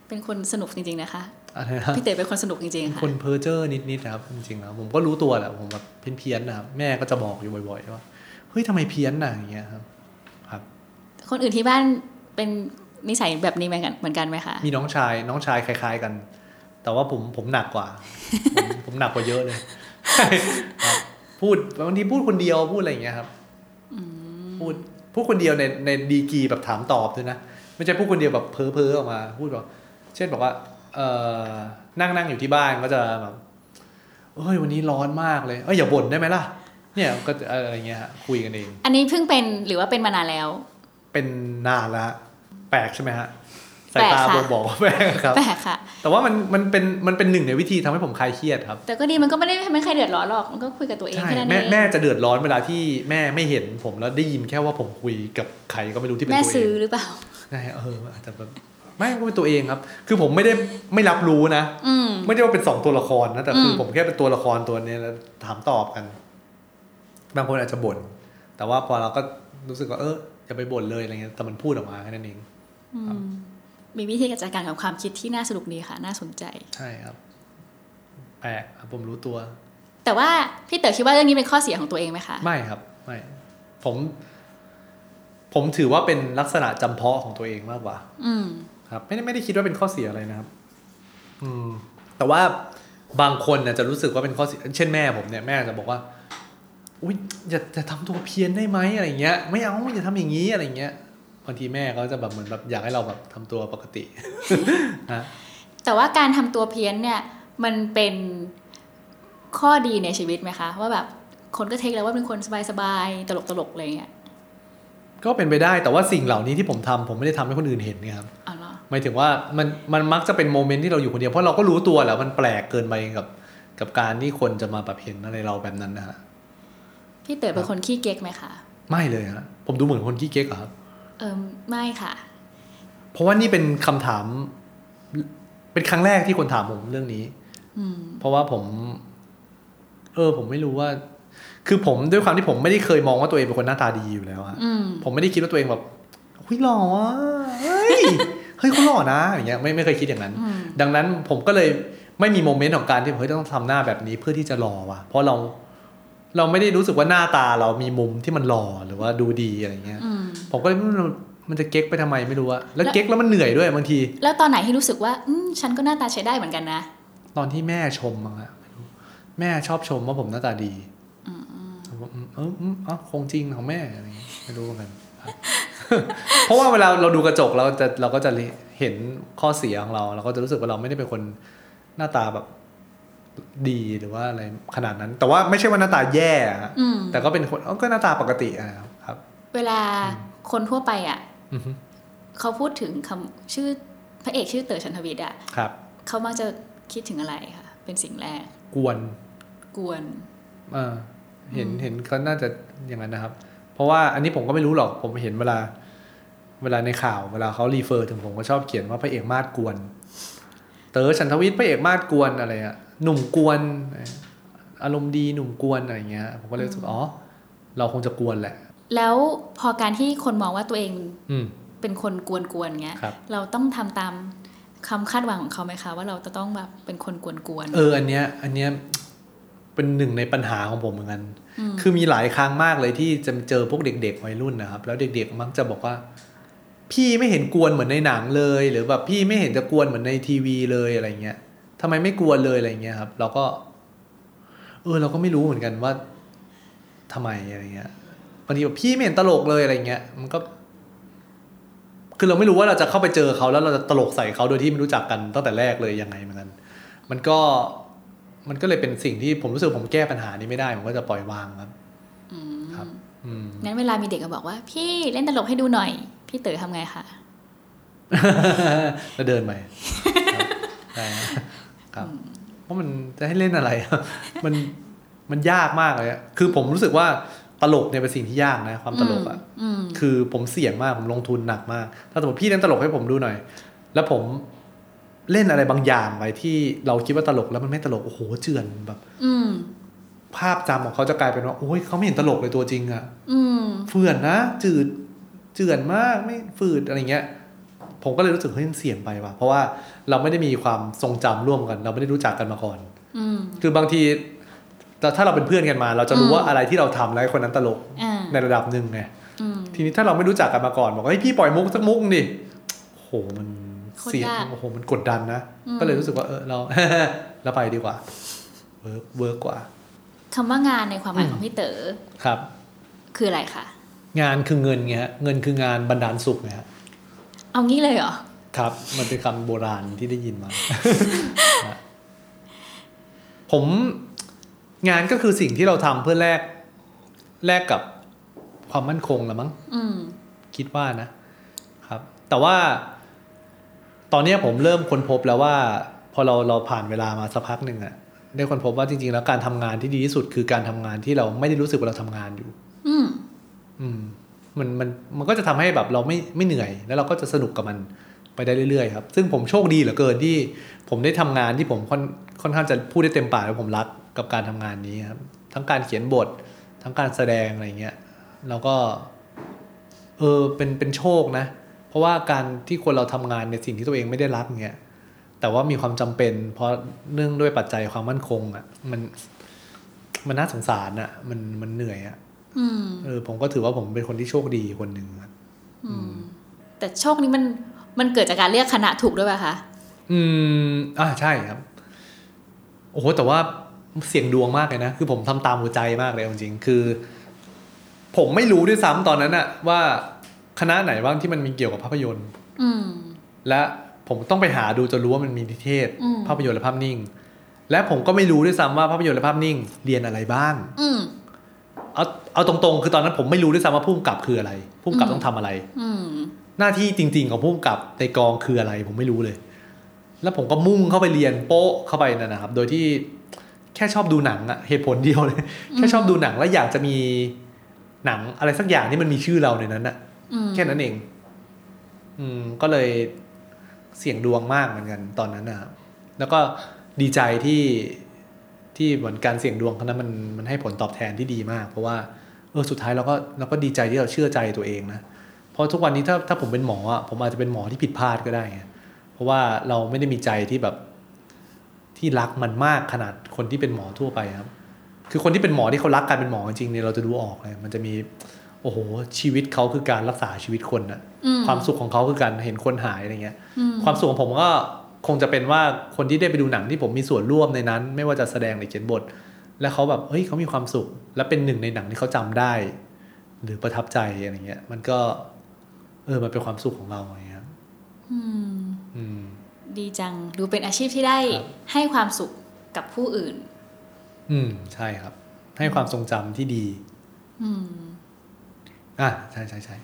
เป็นคนสนุกจริง ๆ นะคะอะไรนะพี่เต๋อเป็นคนสนุกจริงๆค่ะคนเพ้อเจ้อนิดๆนะครับจริงๆแล้วผมก็รู้ตัวแหละผมแบบเพี้ยนๆนะครับแม่ก็จะบอกอยู่บ่อยๆว่าเฮ้ยทำไมเพี้ยนน่ะอย่างเงี้ยครับ ครับ คนอื่นที่บ้านเป็น นิสัยแบบนี้เหมือนกันเหมือนกันไหมคะ มีน้องชายน้องชายคล้าย ๆกัน แต่ว่าผมผมหนักกว่า ผมผมหนักกว่าเยอะเลยครับพูดบางทีพูดคนเดียวพูดอะไรอย่างเงี้ยครับพูดพูดคนเดียวในในดีกรีแบบถามตอบด้วยนะไม่ใช่พูดคนเดียวแบบเพ้อเพ้อออกมา พูดแบบเช่นบอกว่า เออนั่งนั่งอยู่ที่บ้านก็จะแบบเอ้ยวันนี้ร้อนมากเลยเอ้ยอย่าบ่นได้ไหมล่ะ เนี่ยก็จะอะไรเงี้ยฮะคุยกันเอง อันนี้เพิ่งเป็นหรือว่าเป็นมานานแล้ว เป็นนานแล้วฮะ แปลกใช่ไหมฮะสายตาแปลกค่ะบ่งบอกว่าแปลกครับแปลกค่ะ แต่ว่ามันมันเป็นมันเป็นหนึ่งในวิธีทำให้ผมคลายเครียดครับ แต่ก็ดีมันก็ไม่ได้ทำให้ใครเดือดร้อนหรอกมันก็คุยกับตัวเองใช่แค่นั้นเอแม่งแม่จะเดือดร้อนเวลาที่แม่ไม่เห็นผมแล้วได้ยินแค่ว่าผมคุยกับใครก็ไม่รู้ที่เป็นแม่ตัวเอซื้องหรือเปล่าใช่เอออาจจะแบบไม่ก็เป็นตัวเองครับ คือผมไม่ได้ไม่รับรู้นะอืมไม่ได้ว่าเป็นสองตัวละครนะแต่คืออมผมแค่เป็นตัวละครตัวเนี้ยแล้วถามตอบกัน บางคนอาจจะบ่นแต่ว่าพอเราก็รู้สึกว่าเอออย่าไปบ่นเลยอะไรเงี้ยแต่มันพูดออกมาแค่นั้นเองอื มมีวิธีการจัดการกับความคิดที่น่าสนุกดีค่ะ น่าสนใจ ใช่ครับ แปลกครับผมรู้ตัว แต่ว่าพี่เต๋อคิดว่าเรื่องนี้เป็นข้อเสียของตัวเองไหมคะ ไม่ครับ ไม่ ผม ผมถือว่าเป็นลักษณะจำเพาะของตัวเองมากกว่า อืม ครับ ไม่ได้ไม่ได้คิดว่าเป็นข้อเสียอะไรนะครับ อืม แต่ว่าบางคนน่ะจะรู้สึกว่าเป็นข้อเสีย เช่นแม่ผมเนี่ยแม่จะบอกว่าอุ้ยอย่าอย่าทำตัวเพี้ยนได้ไหมอะไรเงี้ย ไม่เอาอย่าทำอย่างนี้อะไรเงี้ย บางทีแม่เขาจะแบบเหมือนแบบอยากให้เราแบบทำตัวปกตินะแต่ว่าการทำตัวเพี้ยนเนี่ยมันเป็นข้อดีในชีวิตไหมคะ ว่าแบบคนก็เทคแล้วว่าเป็นคนสบายๆตลกๆอะไรเงี้ยก็เป็นไปได้แต่ว่าสิ่งเหล่านี้ที่ผมทำผมไม่ได้ทำให้คนอื่นเห็นไงครับอ๋อเหรอหมายถึงว่ามันมันมักจะเป็นโมเมนต์ที่เราอยู่คนเดียวเพราะเราก็รู้ตัวแหล้วมันแปลกเกินไปกับกับการที่คนจะมาแบบเห็นอะไรเราแบบนั้นนะฮะพี่เต๋อเป็นคนขี้เก๊กไหมคะไม่เลยฮะผมดูเหมือนคนขี้เก๊กเหรอครับ เออไม่ค่ะ เพราะว่านี่เป็นคำถาม เป็นครั้งแรกที่คนถามผมเรื่องนี้อืมเพราะว่าผม เออ ผมไม่รู้ว่า คือผมด้วยความที่ผมไม่ได้เคยมองว่าตัวเองเป็นคนหน้าตาดีอยู่แล้วอะอืมผมไม่ได้คิดว่าตัวเองแบบเฮ้ยหล่ออะเฮ้ยเฮ้ยเขาหล่อนะอย่างเงี้ยไม่ไม่เคยคิดอย่างนั้นอืมดังนั้นผมก็เลยไม่มีโมเมนต์ของการที่เฮ้ยต้องทำหน้าแบบนี้เพื่อที่จะหล่อว่ะเพราะเรา เราไม่ได้รู้สึกว่าหน้าตาเรามีมุมที่มันหล่อหรือว่าดูดีอะไรเงี้ยอืมผมก็เลยไม่รู้มันจะเก๊กไปทำไมไม่รู้อะแล้วแล้วเก๊กแล้วมันเหนื่อยด้วยบางที แล้วตอนไหนที่รู้สึกว่าอืมฉันก็หน้าตาใช้ได้เหมือนกันนะ ตอนที่แม่ชมมั้งอะไม่รู้แม่ชอบชมว่าผมหน้าตาดีอืมอืมผมว่าอืมเอออืมอ๋อคงจริงของแม่อะไรเงี้ยไม่รู้เหมือนกันครับเพราะว่าเวลาเราดูกระจกเราจะเราก็จะเห็นข้อเสียของเรา เราก็จะรู้สึกว่าเราไม่ได้เป็นคนหน้าตาแบบ ดีหรือว่าอะไรขนาดนั้น แต่ว่าไม่ใช่ว่าหน้าตาแย่อะฮะอืมแต่ก็เป็นคนอ๋อก็หน้าตาปกติอะครับครับ เวลาคนทั่วไปอะอือฮึเขาพูดถึงคำชื่อพระเอกชื่อเต๋อชันทวิทย์อะครับเขามักจะคิดถึงอะไรคะเป็นสิ่งแรก กวน กวนเออเห็นอืมเห็นเขาน่าจะอย่างนั้นนะครับ เพราะว่าอันนี้ผมก็ไม่รู้หรอกผมเห็นเวลา เวลาในข่าว เวลาเขารีเฟอร์ถึงผมก็ชอบเขียนว่าพระเอกมาดกวน เต๋อฉันทวิทย์พระเอกมาดกวนอะไรอะหนุ่มกวน อารมณ์ดีหนุ่มกวนอะไรอย่างเงี้ยผมก็เลยรู้สึกอ๋อเราคงจะกวนแหละ แล้วพอการที่คนมองว่าตัวเองอืมเป็นคนกวนๆเงี้ยครับเราต้องทำตามคำคาดหวังของเขาไหมคะ ว่าเราจะต้องแบบเป็นคนกวนเอออันเนี้ยอันเนี้ยเป็นหนึ่งในปัญหาของผมเหมือนกันอืมคือมีหลายครั้งมากเลยที่จะเจอพวกเด็กๆวัยรุ่นนะครับ แล้วเด็กๆมักจะบอกว่า พี่ไม่เห็นกวนเหมือนในหนังเลย หรือแบบพี่ไม่เห็นจะกวนเหมือนในทีวีเลยอะไรเงี้ยทำไมไม่กวนเลยอะไรเงี้ยครับ เราก็ เออ เราก็ไม่รู้เหมือนกันว่าทำไมอะไรเงี้ยบางทีแบบพี่ไม่เห็นตลกเลยอะไรเงี้ย มันก็ คือเราไม่รู้ว่าเราจะเข้าไปเจอเขาแล้วเราจะตลกใส่เขาโดยที่ไม่รู้จักกันตั้งแต่แรกเลยยังไงเหมือนกัน มันก็มันก็เลยเป็นสิ่งที่ผมรู้สึกผมแก้ปัญหานี้ไม่ได้ผมก็จะปล่อยวางครับๆอืมครับอืมงั้นเวลามีเด็กก็บอกว่า พี่เล่นตลกให้ดูหน่อย พี่เต๋อทำไงคะแล้วเดินไปครับใช่ครับเพราะมันจะให้เล่นอะไร มันมันยากมากเลยอะคือผมรู้สึกว่าตลกเนี่ยเป็นสิ่งที่ยากนะ ความตลกอะอืมคือผมเสี่ยงมากผมลงทุนหนักมาก ถ้าสมมติพี่เล่นตลกให้ผมดูหน่อย แล้วผมเล่นอะไรบางอย่างไปที่เราคิดว่าตลกแล้วมันไม่ตลกโอ้โหเจือนแบบ อืมภาพจำของเขาจะกลายเป็นว่าโอ้ยเขาไม่เห็นตลกเลยตัวจริงอะอืมเฟื่อนนะจืด เจื่อนมากมุกฝืดอะไรเงี้ย ผมก็เลยรู้สึกเฮ้ยมันเสี่ยงไปว่ะเพราะว่าเราไม่ได้มีความทรงจำร่วมกัน เราไม่ได้รู้จักกันมาก่อนอืมคือบางทีแต่ถ้าเราเป็นเพื่อนกันมา เราจะรู้อืมว่าอะไรที่เราทำแล้วไอ้คนนั้นตลกอ่าในระดับหนึ่งไงอืมทีนี้ถ้าเราไม่รู้จักกันมาก่อน บอกว่าเฮ้ยพี่ปล่อยมุกสักมุกดิโหมันโคตรเสียยากโอ้โหมันกดดันนะอืมก็เลยรู้สึกว่าเออเราเราไปดีกว่า work work กว่าคำว่างานในความหมายอืมของพี่เต๋อครับ คืออะไรคะ งานคือเงินไงฮะเงินคืองานบรรดาลสุขไงฮะเอางี้เลยเหรอ ครับ มันเป็นคำโบราณที่ได้ยินมาฮะผมงานก็คือสิ่งที่เราทำเพื่อแลกแลกกับความมั่นคงละมั้งอืมคิดว่านะ ครับ แต่ว่า ตอนเนี้ยผมเริ่มค้นพบแล้วว่า พอเราเราผ่านเวลามาสักพักหนึ่งอะได้ค้นพบว่าจริงๆ แล้วการทำงานที่ดีที่สุดคือการทำงานที่เราไม่ได้รู้สึกว่าเราทำงานอยู่ อืม อืมมันมันมันก็จะทำให้แบบเราไม่ไม่เหนื่อย แล้วเราก็จะสนุกกับมันไปได้เรื่อยๆครับ ซึ่งผมโชคดีเหลือเกินที่ผมได้ทำงานที่ผมค่อนค่อนข้างจะพูดได้เต็มปากว่าผมรักกับการทำงานนี้ครับ ทั้งการเขียนบท ทั้งการแสดงอะไรเงี้ยแล้วก็ เออเป็นเป็นโชคนะ เพราะว่าการที่คนเราทำงานในสิ่งที่ตัวเองไม่ได้รักเงี้ยแต่ว่ามีความจำเป็น เพราะเนื่องด้วยปัจจัยความมั่นคงอะ่ะมันมันน่าสงสารอะ่ะมันมันเหนื่อยอะ่ะ เออผมก็ถือว่าผมเป็นคนที่โชคดีคนหนึ่งครับอืมแต่โชคนี้มันมันเกิดจากการเลือกคณะถูกด้วยป่ะคะ อืม อ่าใช่ครับ โอ้โห แต่ว่าเสี่ยงดวงมากเลยนะ คือผมทำตามหัวใจมากเลยเอาจริงๆ คือ ผมไม่รู้ด้วยซ้ำตอนนั้นอะว่าคณะไหนบ้างที่มันมีเกี่ยวกับภาพยนตร์ อืมและผมต้องไปหาดูจนรู้ว่ามันมีนิเทศอืมภาพยนตร์และภาพนิ่ง และผมก็ไม่รู้ด้วยซ้ำว่าภาพยนตร์และภาพนิ่ง เรียนอะไรบ้าง อืม เอาเอาตรงๆ คือตอนนั้นผมไม่รู้ด้วยซ้ำว่าผู้กำกับคืออะไรผู้กำกับอืมต้องทำอะไร อืมหน้าที่จริง ๆ ของผู้กำกับในกองคืออะไร ผมไม่รู้เลย แล้วผมก็มุ่งเข้าไปเรียนโป๊ะเข้าไปนั่นนะครับ โดยที่แค่ชอบดูหนังอะเหตุผลเดียวเลย แค่ชอบดูหนังแล้วอยากจะมีหนังอะไรสักอย่างที่มันมีชื่อเราในนั้นอะอืมแค่นั้นเอง อืม ก็เลยเสี่ยงดวงมากเหมือนกันตอนนั้นนะครับแล้วก็ดีใจที่ ที่เหมือนการเสี่ยงดวงครั้งนั้นมันมันให้ผลตอบแทนที่ดีมาก เพราะว่าเออสุดท้ายเราก็เราก็ดีใจที่เราเชื่อใจตัวเองนะเพราะทุกวันนี้ถ้าถ้าผมเป็นหมออะผมอาจจะเป็นหมอที่ผิดพลาดก็ได้ไงเพราะว่าเราไม่ได้มีใจที่แบบที่รักมันมากขนาดคนที่เป็นหมอทั่วไปครับ คือคนที่เป็นหมอที่เขารักการเป็นหมอจริงๆเนี่ยเราจะดูออกเลย มันจะมี โอ้โห ชีวิตเขาคือการรักษาชีวิตคนอะอืมความสุขของเขาคือการเห็นคนหายอะไรเงี้ยอืมความสุขของผมก็ คงจะเป็นว่าคนที่ได้ไปดูหนังที่ผมมีส่วนร่วมในนั้น ไม่ว่าจะแสดงหรือเขียนบท แล้วเขาแบบเฮ้ยเขามีความสุข และเป็นหนึ่งในหนังที่เขาจำได้ หรือประทับใจอะไรเงี้ย มันก็ เออมันเป็นความสุขของเราอะไรเงี้ยอืมอืมดีจังดูเป็นอาชีพที่ได้ครับให้ความสุขกับผู้อื่น อืมใช่ครับ ให้ความทรงจำที่ดี อืมอะใช่ใช่ใช่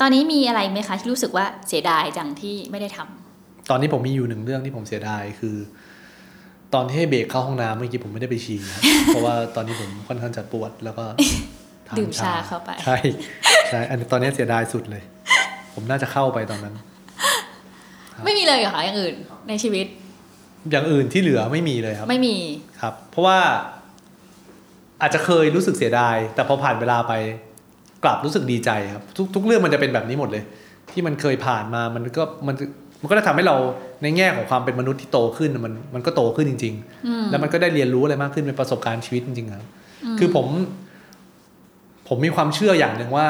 ตอนนี้มีอะไรไหมคะที่รู้สึกว่าเสียดายจังที่ไม่ได้ทำ ตอนนี้ผมมีอยู่หนึ่งเรื่องที่ผมเสียดายคือ ตอนที่ให้เบรกเข้าห้องน้ำเมื่อกี้ผมไม่ได้ไปฉี่ครับเพราะว่าตอนนี้ผมค่อนข้างจะปวดแล้วก็ทนดื่มชาเข้าไป ใช่ใช่อันนี้ตอนนี้เสียดายสุดเลย ผมน่าจะเข้าไปตอนนั้นครับไม่มีเลยเหรอคะอย่างอื่นในชีวิต อย่างอื่นที่เหลือไม่มีเลยครับ ไม่มีครับ เพราะว่าอาจจะเคยรู้สึกเสียดาย แต่พอผ่านเวลาไปกลับรู้สึกดีใจครับ ทุกทุกเรื่องมันจะเป็นแบบนี้หมดเลย ที่มันเคยผ่านมามันก็มัน มันก็จะทำให้เราในแง่ของความเป็นมนุษย์ที่โตขึ้นมันมันก็โตขึ้นจริงอืมๆแล้วมันก็ได้เรียนรู้อะไรมากขึ้นเป็นประสบการณ์ชีวิตจริงๆครับอืมคือผม ผมมีความเชื่ออย่างหนึ่งว่า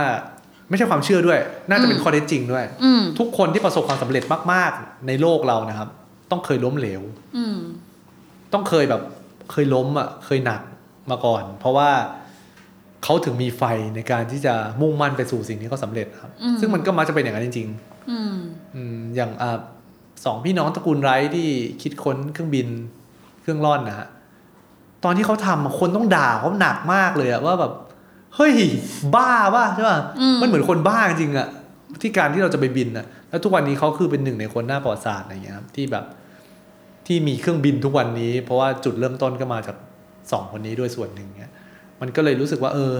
ไม่ใช่ความเชื่อด้วย น่าจะเป็นอืมข้อเท็จจริงด้วยอืมทุกคนที่ประสบความสำเร็จมาก ๆ ในโลกเรานะครับ ต้องเคยล้มเหลวอืมต้องเคยแบบเคยล้มอะ เคยหนักมาก่อน เพราะว่า เขาถึงมีไฟในการที่จะมุ่งมั่นไปสู่สิ่งที่เขาสำเร็จครับอืมซึ่งมันก็มักจะเป็นอย่างนั้นจริงอืมๆอืมอย่างอ่าสองพี่น้องตระกูลไรท์ที่คิดค้นเครื่องบินเครื่องร่อนนะฮะตอนที่เขาทำอะคนต้องด่าเขาหนักมากเลยอะว่าแบบเฮ้ยบ้าป่ะใช่ป่ะอืมมันเหมือนคนบ้าจริงอะที่การที่เราจะไปบินอะแล้วทุกวันนี้เขาคือเป็นหนึ่งในคนหน้าประวัติศาสตร์อะไรอย่างเงี้ยครับที่แบบที่มีเครื่องบินทุกวันนี้ เพราะว่าจุดเริ่มต้นก็มาจากสองคนนี้ด้วยส่วนหนึ่งเนี้ย มันก็เลยรู้สึกว่า เออ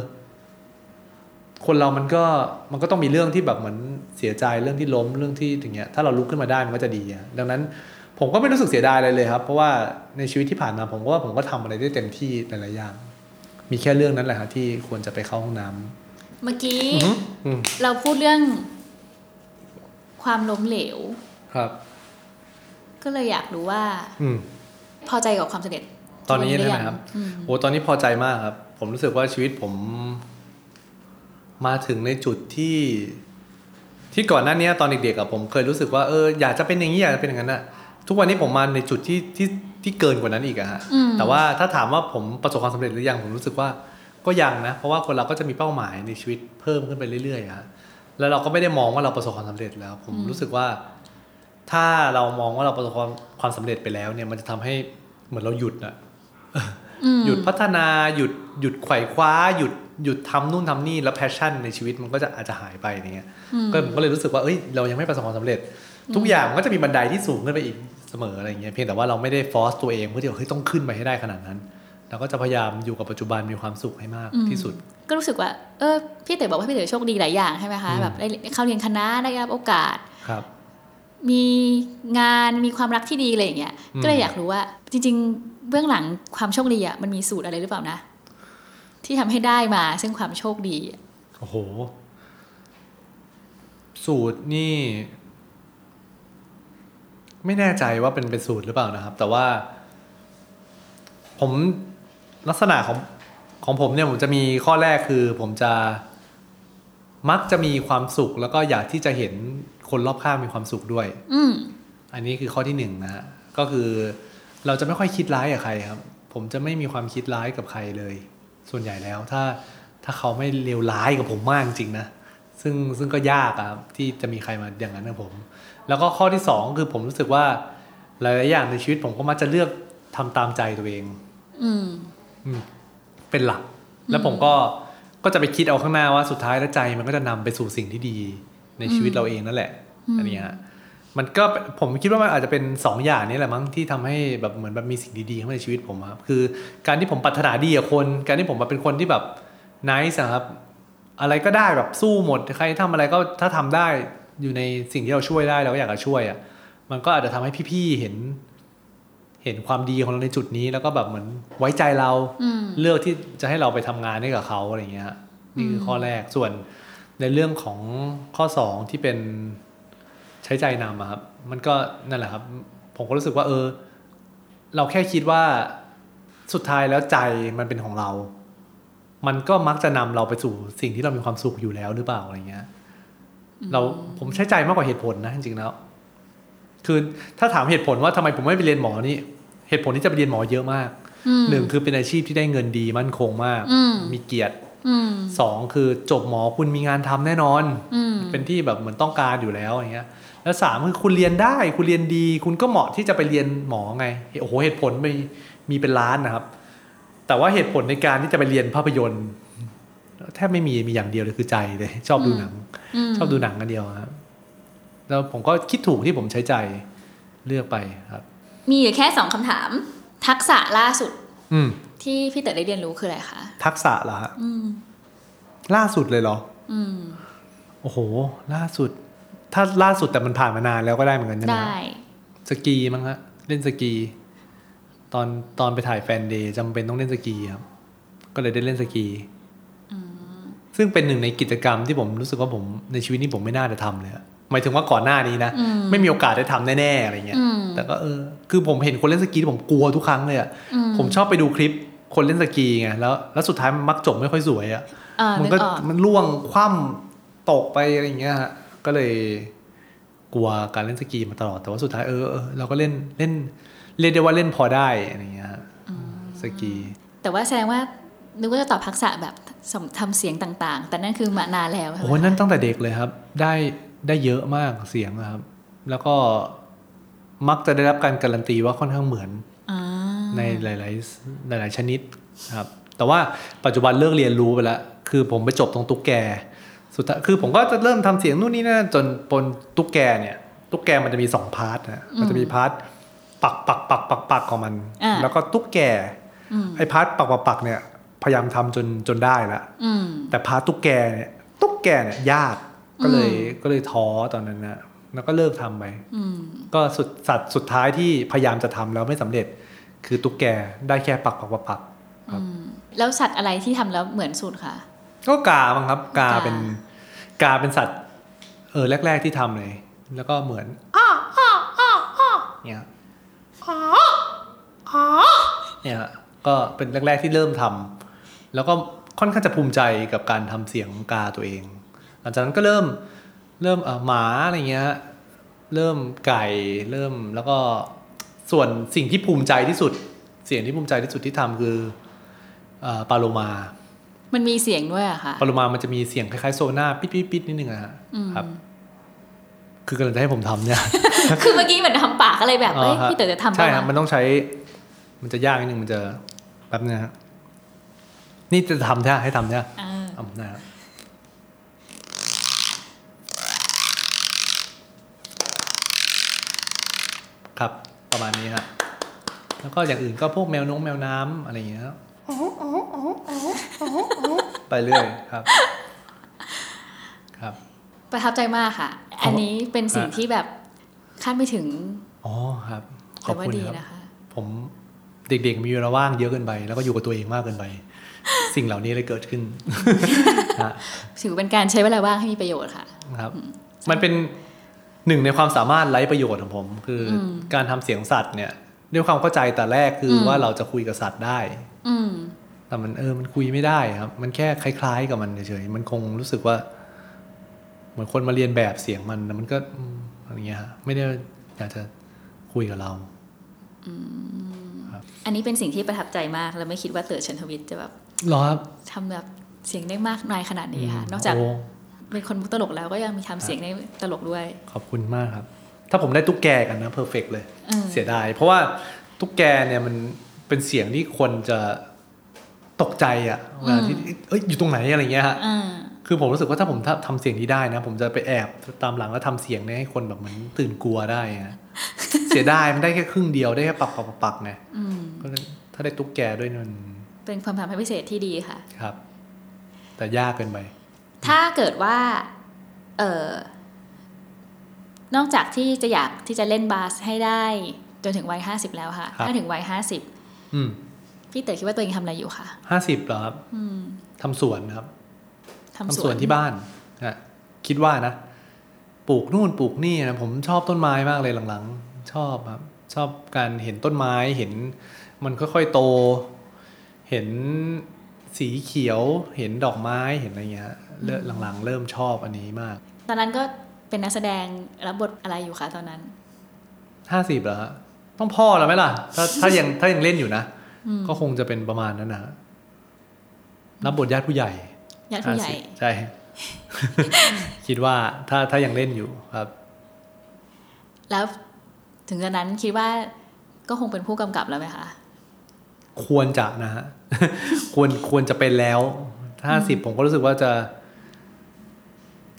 คนเรามันก็มันก็ต้องมีเรื่องที่แบบเหมือนเสียใจเรื่องที่ล้มเรื่องที่อย่างเงี้ยถ้าเราลุกขึ้นมาได้มันก็จะดีอะดังนั้น ผมก็ไม่รู้สึกเสียดายอะไรเลยครับ เพราะว่าในชีวิตที่ผ่านมาผมก็ว่าผมก็ทำอะไรได้เต็มที่หลายๆอย่าง มีแค่เรื่องนั้นแหละครับที่ควรจะไปเข้าห้องน้ำเมื่อกี้อือหืออืมเราพูดเรื่องความล้มเหลว ครับ ก็เลยอยากรู้ว่า อืมพอใจกับความสำเร็จ ตอนนี้หได้รือไหมยังครับอืมโอ้ตอนนี้พอใจมากครับ ผมรู้สึกว่าชีวิตผม มาถึงในจุดที่ ที่ก่อนหน้านี้ตอนเด็กๆอะผมเคยรู้สึกว่าเอออยากจะเป็นอย่างนี้อยากจะเป็นอย่างนั้นอะทุกวันนี้ผมมาในจุดที่ที่ที่เกินกว่านั้นอีกอะฮะแต่ว่าถ้าถามว่าผมประสบความสำเร็จหรือยังผมรู้สึกว่าก็ยังนะ เพราะว่าคนเราก็จะมีเป้าหมายในชีวิตเพิ่มขึ้นไปเรื่อยๆอะฮะแล้วเราก็ไม่ได้มองว่าเราประสบความสำเร็จแล้ว ผมรู้สึกว่า ถ้าเรามองว่าเราประสบความความสำเร็จไปแล้วเนี่ย มันจะทำให้เหมือนเราหยุดอะ หยุดพัฒนาหยุดหยุดไขว่คว้าหยุดหยุดทำนู่นทำนี่แล้ว passion ในชีวิตมันก็จะอาจจะหายไปอย่างเงี้ยก็ผมก็เลยรู้สึกว่าเอ้ยเรายังไม่ประสบความสำเร็จ ทุกอย่างมันก็จะมีบันไดที่สูงขึ้นไปอีกเสมออะไรเงี้ยเพียงแต่ว่าเราไม่ได้ force ตัวเองเพื่อที่ว่าเฮ้ยต้องขึ้นไปให้ได้ขนาดนั้นเราก็จะพยายามอยู่กับปัจจุบันมีความสุขให้มากที่สุด ก็รู้สึกว่าเออพี่เต๋อบอกว่าพี่เต๋อโชคดีหลายอย่างใช่ไหมคะอืมแบบได้เข้าเรียนคณะได้รับโอกาสครับ มีงานมีความรักที่ดีอะไรอย่างเงี้ยอืมก็เลยอยากรู้ว่า จริง ๆ เบื้องหลังความโชคดีอะมันมีสูตรอะไรหรือเปล่านะ ที่ทำให้ได้มาซึ่งความโชคดีอะโอ้โห สูตรนี่ ไม่แน่ใจว่าเป็นเป็นสูตรหรือเปล่านะครับ แต่ว่า ผมลักษณะของของผมเนี่ยผมจะมีข้อแรกคือ ผมจะมักจะมีความสุขแล้วก็อยากที่จะเห็น คนรอบข้างมีความสุขด้วย อืมอันนี้คือข้อที่หนึ่งนะฮะก็คือเราจะไม่ค่อยคิดร้ายกับใครครับ ผมจะไม่มีความคิดร้ายกับใครเลย ส่วนใหญ่แล้วถ้าถ้าเขาไม่เลวร้ายกับผมมากจริงๆนะซึ่งซึ่งก็ยากอะครับที่จะมีใครมาอย่างนั้นกับผม แล้วก็ข้อที่สองคือผมรู้สึกว่า หลายๆอย่างในชีวิตผมก็มักจะเลือกทำตามใจตัวเองอืมอืมเป็นหลัก แล้วผมก็ก็จะไปคิดเอาข้างหน้าว่าสุดท้ายแล้วใจมันก็จะนำไปสู่สิ่งที่ดี ในชีวิตเราเองนั่นแหละ อันเนี้ยฮะมันก็ผมคิดว่ามันอาจจะเป็นสองอย่างนี้แหละมั้งที่ทำให้แบบเหมือนแบบมีสิ่งดีๆเข้ามาในชีวิตผมอะครับคือ การที่ผมปรารถนาดีกับคน การที่ผมมาเป็นคนที่แบบนิสครับ อะไรก็ได้แบบสู้หมดใครทำอะไรก็ถ้าทำได้อยู่ในสิ่งที่เราช่วยได้เราก็อยากจะช่วยอะมันก็อาจจะทำให้พี่ๆเห็น เห็นความดีของเราในจุดนี้ แล้วก็แบบเหมือนไว้ใจเราอืมเลือกที่จะให้เราไปทำงานให้กับเขาอะไรเงี้ยฮะนี่คือข้อแรกส่วน ในเรื่องของข้อสองที่เป็นใช้ใจนำอะครับ มันก็นั่นแหละครับ ผมก็รู้สึกว่า เออ เราแค่คิดว่าสุดท้ายแล้วใจมันเป็นของเรา มันก็มักจะนำเราไปสู่สิ่งที่เรามีความสุขอยู่แล้วหรือเปล่าอะไรเงี้ย เราผมใช้ใจมากกว่าเหตุผลนะจริงๆแล้ว คือถ้าถามเหตุผลว่าทำไมผมไม่ไปเรียนหมอนี่ เหตุผลที่จะไปเรียนหมอเยอะมากอืมหนึ่งคือเป็นอาชีพที่ได้เงินดีมั่นคงมากอืมมีเกียรติอืม สองคือจบหมอคุณมีงานทำแน่นอนอืมเป็นที่แบบเหมือนต้องการอยู่แล้วอย่างเงี้ย แล้วสามคือคุณเรียนได้คุณเรียนดี คุณก็เหมาะที่จะไปเรียนหมอไงโอ้โหเหตุผลมีมีเป็นล้านนะครับ แต่ว่าเหตุผลในการที่จะไปเรียนภาพยนตร์แทบไม่มีมีอย่างเดียวเลยคือใจเลย ชอบดูหนังมชอบดูหนังกันเดียวครับแล้วผมก็คิดถูกที่ผมใช้ใจเลือกไปครับ มีอยู่แค่สองคำถาม ทักษะล่าสุดอืม ที่พี่เต๋อได้เรียนรู้คืออะไรคะ ทักษะเหรอฮะอืมล่าสุดเลยเหรออืมโอ้โห ล่าสุด ถ้าล่าสุดแต่มันผ่านมานานแล้วก็ได้เหมือนกันใช่ไหมได้ สกีมั้งฮะเล่นสกี ตอนตอนไปถ่ายแฟนเดย์จำเป็นต้องเล่นสกีครับ ก็เลยได้เล่นสกีซึ่งเป็นหนึ่งในกิจกรรมที่ผมรู้สึกว่าผมในชีวิตนี้ผมไม่น่าจะทำเลยอะหมายถึงว่าก่อนหน้านี้นะ อืม ไม่มีโอกาสได้ทำแน่ๆอะไรเงี้ย อืม แต่ก็เออ คือผมเห็นคนเล่นสกีที่ผมกลัวทุกครั้งเลยอะอืม ผมชอบไปดูคลิป คนเล่นสกีไงแล้วแล้วสุดท้ายมันมักจบไม่ค่อยสวยอะอ่ามันึกก็ออกมันล่วงคว่ำตกไปอะไรอย่างเงี้ยฮะก็เลยกลัวการเล่นสกีมาตลอดแต่ว่าสุดท้ายเออเออเราก็เล่นเล่นเรียกได้ว่าเล่นพอได้อะไรอย่างเงี้ยฮะสกี แต่ว่าแสดงว่านึกว่าจะตอบทักษะแบบสำทำเสียงต่างๆ แต่นั่นคือมานานแล้วใช่ไหมโอ้ยนั่นตั้งแต่เด็กเลยครับ ได้ได้เยอะมากเสียงอะครับ แล้วก็มักจะได้รับการการันตีว่าค่อนข้างเหมือนอ่า ในหลาย ๆ หลาย ๆ ชนิดครับ แต่ว่าปัจจุบันเลิกเรียนรู้ไปแล้วคือผมไปจบตรงตุ๊กแก สุดท้ายคือผมก็จะเริ่มทำเสียงนู่นนี่นั่นจนปนตุ๊กแกเนี่ย ตุ๊กแกมันจะมีสอง part นะมันจะมี partปักปักปักปักปักของมันอ่าแล้วก็ตุ๊กแกอืมไอ้ part ปักปักปักเนี่ยพยายามทำจนจนได้ละอืมแต่ part ตุ๊กแกเนี่ยตุ๊กแกเนี่ยยากก็เลยก็เลยท้อตอนนั้นนะแล้วก็เลิกทำไปอืมก็สุดสัตว์สุดท้ายที่พยายามจะทำแล้วไม่สำเร็จ คือตุ๊กแกได้แค่ปักปักปักปักครับแล้วสัตว์อะไรที่ทำแล้วเหมือนสุดคะก็กาบ้างครับ กากาเป็นกาเป็นสัตว์ เออแรก ๆที่ทำเลย แล้วก็เหมือนเนี่ยเนี่ยก็เป็นแรก ๆที่เริ่มทำแล้วก็ค่อนข้างจะภูมิใจกับการทำเสียงกาตัวเอง หลังจากนั้นก็เริ่มเริ่มเอ่อหมาอะไรเงี้ย เริ่มไก่เริ่มแล้วก็ ส่วนสิ่งที่ภูมิใจที่สุด เสียงที่ภูมิใจที่สุดที่ทำคือเอ่อปลาโลมา มันมีเสียงด้วยอะค่ะปลาโลมามันจะมีเสียงคล้ายๆโซน่าปิ๊ดปิ๊ดปิ๊ดนิดนึงอะฮะอืมครับ คือกำลังจะให้ผมทำเนี่ย คือเมื่อกี้เหมือนทำปากอะไรแบบเฮ้ยอ๋อฮะพี่เต๋อจะทำใช่ปะครับวะมันต้องใช้ มันจะยากนิดนึงมันจะแป๊บนึงนะฮะนี่จะทำใช่ไหมให้ทำใช่ไหมเออทำนะครับครับ ประมาณนี้ฮะแล้วก็อย่างอื่นก็พวกแมวนงแมวน้ำอะไรอย่างเงี้ยครับไปเรื่อยครับ ครับ ประทับใจมากค่ะ อันนี้เป็นสิ่งอะที่แบบคาดไม่ถึง อ๋อครับ ขอแต่บว่าคุณดีครับนะคะ ผมเด็กๆมีเวลาว่างเยอะเกินไป แล้วก็อยู่กับตัวเองมากเกินไป สิ่งเหล่านี้เลยเกิดขึ้นฮะถือเป็นการใช้เวลาว่างให้มีประโยชน์ค่ะ ครับ มันเป็น หนึ่งในความสามารถไร้ประโยชน์ของผม คืออมการทำเสียงสัตว์เนี่ยด้วยความเข้าใจแต่แรกคืออมว่าเราจะคุยกับสัตว์ได้ อืมแต่มันเออมันคุยไม่ได้ครับ มันแค่คล้ายๆ กับมันเฉยๆมันคงรู้สึกว่า เหมือนคนมาเรียนแบบเสียงมันแต่มันก็อืมอะไรเงี้ยฮะไม่ได้อยากจะคุยกับเราอันนี้เป็นสิ่งที่ประทับใจมาก แล้วไม่คิดว่าเต๋อชันทวิทย์จะแบบหรอครับทำแบบเสียงได้มากมายขนาดนี้ค่ะ นอกจากโเป็นคนมุกตลกแล้วก็ยังมีทำเสียงได้ตลกด้วย ขอบคุณมากครับ ถ้าผมได้ตุ๊กแกกันนะเพอร์เฟกเลยอืมเสียดาย เพราะว่าตุ๊กแกเนี่ยมันเป็นเสียงที่คนจะตกใจอะ่ะเวลาที่เอ้ยอยู่ตรงไหนอะไรเงี้ยฮะอ่าคือผมรู้สึกว่าถ้าผมทำทำเสียงนี้ได้นะ ผมจะไปแอบตามหลังแล้วทำเสียงเนี้ให้คนแบบเหมือนตื่นกลัวได้ฮะเสียดายมันได้แค่ครึ่งเดียวได้แค่ปักปักปักปักไงอืมเพราะฉะนั้นถ้าได้ตุ๊กแกด้วยเนี่ยมันเป็นความสามารถพิเศษที่ดีค่ะ ครับ แต่ยากเกินไป ถ้าเกิดว่าเออนอกจากที่จะอยากที่จะเล่นบาสให้ได้ จนถึงวัยห้าสิบแล้วค่ะครับถ้าถึงวัยห้าสิบอืมพี่เต๋อคิดว่าตัวเองทำอะไรอยู่คะห้าสิบเหรอครับอืมทำสวนครับทำทำสสววนนที่บ้านฮะคิดว่านะปลูกนู่นปลูกนี่นะผมชอบต้นไม้มากเลยหลังๆ ชอบครับ ชอบการเห็นต้นไม้เห็น มันค่อยๆโต เห็น สีเขียวเห็นดอกไม้เห็นอะไรเงี้ยเริ่มหลังๆ เริ่มชอบอันนี้มาก ตอนนั้นก็เป็นนักแสดงรับบทอะไรอยู่คะตอนนั้นห้าสิบเหรอฮะต้องพ่อแล้วไหมล่ะ ถ้าถ้ายังถ้ายังเล่นอยู่นะอืมก็คงจะเป็นประมาณนั้นนะรับบทญาติผู้ใหญ่ญาติผู้ใหญ่50ใช่ คิดว่าถ้าถ้ายังเล่นอยู่ครับ แล้วถึงตอนนั้นคิดว่าก็คงเป็นผู้กำกับแล้วไหมคะ ควรจะนะฮะควรควรจะเป็นแล้วห้าสิบผมก็รู้สึกว่าจะ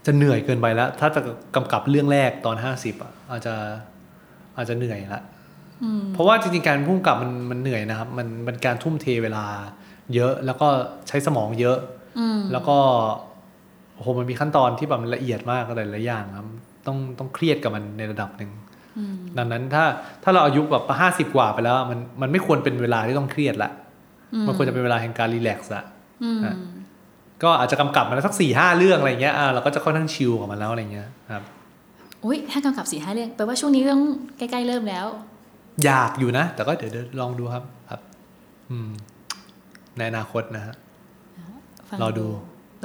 จะเหนื่อยเกินไปแล้ว ถ้าจะกำกับเรื่องแรกตอนห้าสิบอะอาจจะอาจจะเหนื่อยละอืมเพราะว่าจริงๆการพุ่งกับมันมันเหนื่อยนะครับ มันมันการทุ่มเทเวลา เยอะแล้วก็ใช้สมองเยอะอืมแล้วก็โอ้โหมันมีขั้นตอนที่แบบมันละเอียดมากหลายๆอย่างครับ ต้องต้องเครียดกับมันในระดับหนึ่งอืม ดังนั้นถ้าถ้าเราอายุแบบห้าสิบกว่าไปแล้ว มันมันไม่ควรเป็นเวลาที่ต้องเครียดละมันควรจะเป็นเวลาแห่งการรีแลกซ์ละอืมฮะก็อาจจะกำกับมันสักสี่ห้าเรื่องอะไรเงี้ยอ่าเราก็จะค่อนข้างชิลกับมันแล้วอะไรเงี้ยครับอุ้ยถ้ากำกับสี่ห้าเรื่องแปลว่าช่วงนี้ต้องใกล้ๆเริ่มแล้ว อยากอยู่นะ แต่ก็เดี๋ยวเดี๋ยวลองดูครับครับ อืม ในอนาคตนะฮะฟังรอดู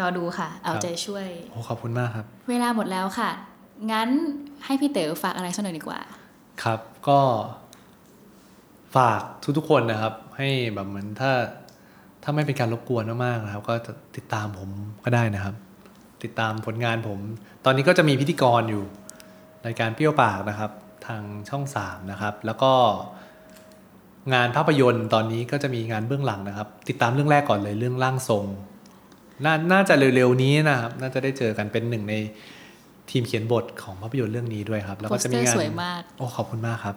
รอดูค่ะ เอาครับใจช่วยโอ้ขอบคุณมากครับ เวลาหมดแล้วค่ะ งั้นให้พี่เต๋อฝากอะไรสักหน่อยดีกว่า ครับก็ฝากทุกๆคนนะครับ ให้แบบเหมือนถ้าถ้าไม่เป็นการรบกวนมากๆนะครับ ก็จะติดตามผมก็ได้นะครับ ติดตามผลงานผม ตอนนี้ก็จะมีพิธีกรอยู่รายการเปรี้ยวปากนะครับ ทางช่องสามนะครับ แล้วก็งานภาพยนตร์ตอนนี้ก็จะมีงานเบื้องหลังนะครับ ติดตามเรื่องแรกก่อนเลยเรื่องร่างทรงนน่าจะเร็วๆนี้นะครับ น่าจะได้เจอกันเป็นหนึ่งใน ทีมเขียนบทของภาพยนตร์เรื่องนี้ด้วยครับ แล้วโปก็สจะเตมีอร์งานสวยมากโอ้ขอบคุณมากครับ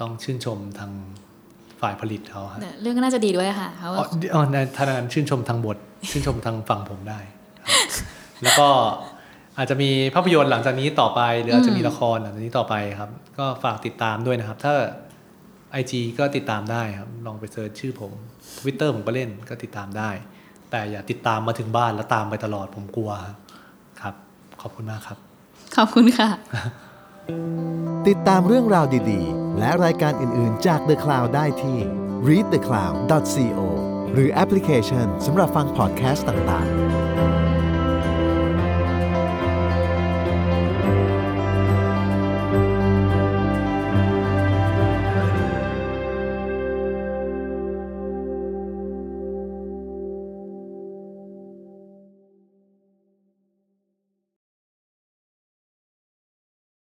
ต้องชื่นชมทางฝ่ายผลิตเขาครับเรื่องก็น่าจะดีด้วยค่ะเพราะอ๋อว่าอ๋อในทางนั้นชื่นชมทางบท ชื่นชมทางฝั่งผมได้ครับแล้วก็อาจจะมีภาพยนตร์หลังจากนี้ต่อไป หรืออาจจะมีละครหลังจากนี้ต่อไปครับ ก็ฝากติดตามด้วยนะครับ ถ้า IG ก็ติดตามได้ครับ ลองไปเซิร์ชชื่อผม Twitter ผมก็เล่นก็ติดตามได้ แต่อย่าติดตามมาถึงบ้านแล้วตามไปตลอดผมกลัวครับ ขอบคุณมากครับ ขอบคุณค่ะ ติดตามเรื่องราวดีๆ และรายการอื่นๆจาก The Cloud ได้ที่ readthecloud.co หรือแอปพลิเคชันสำหรับฟังพอดแคสต์ต่างๆ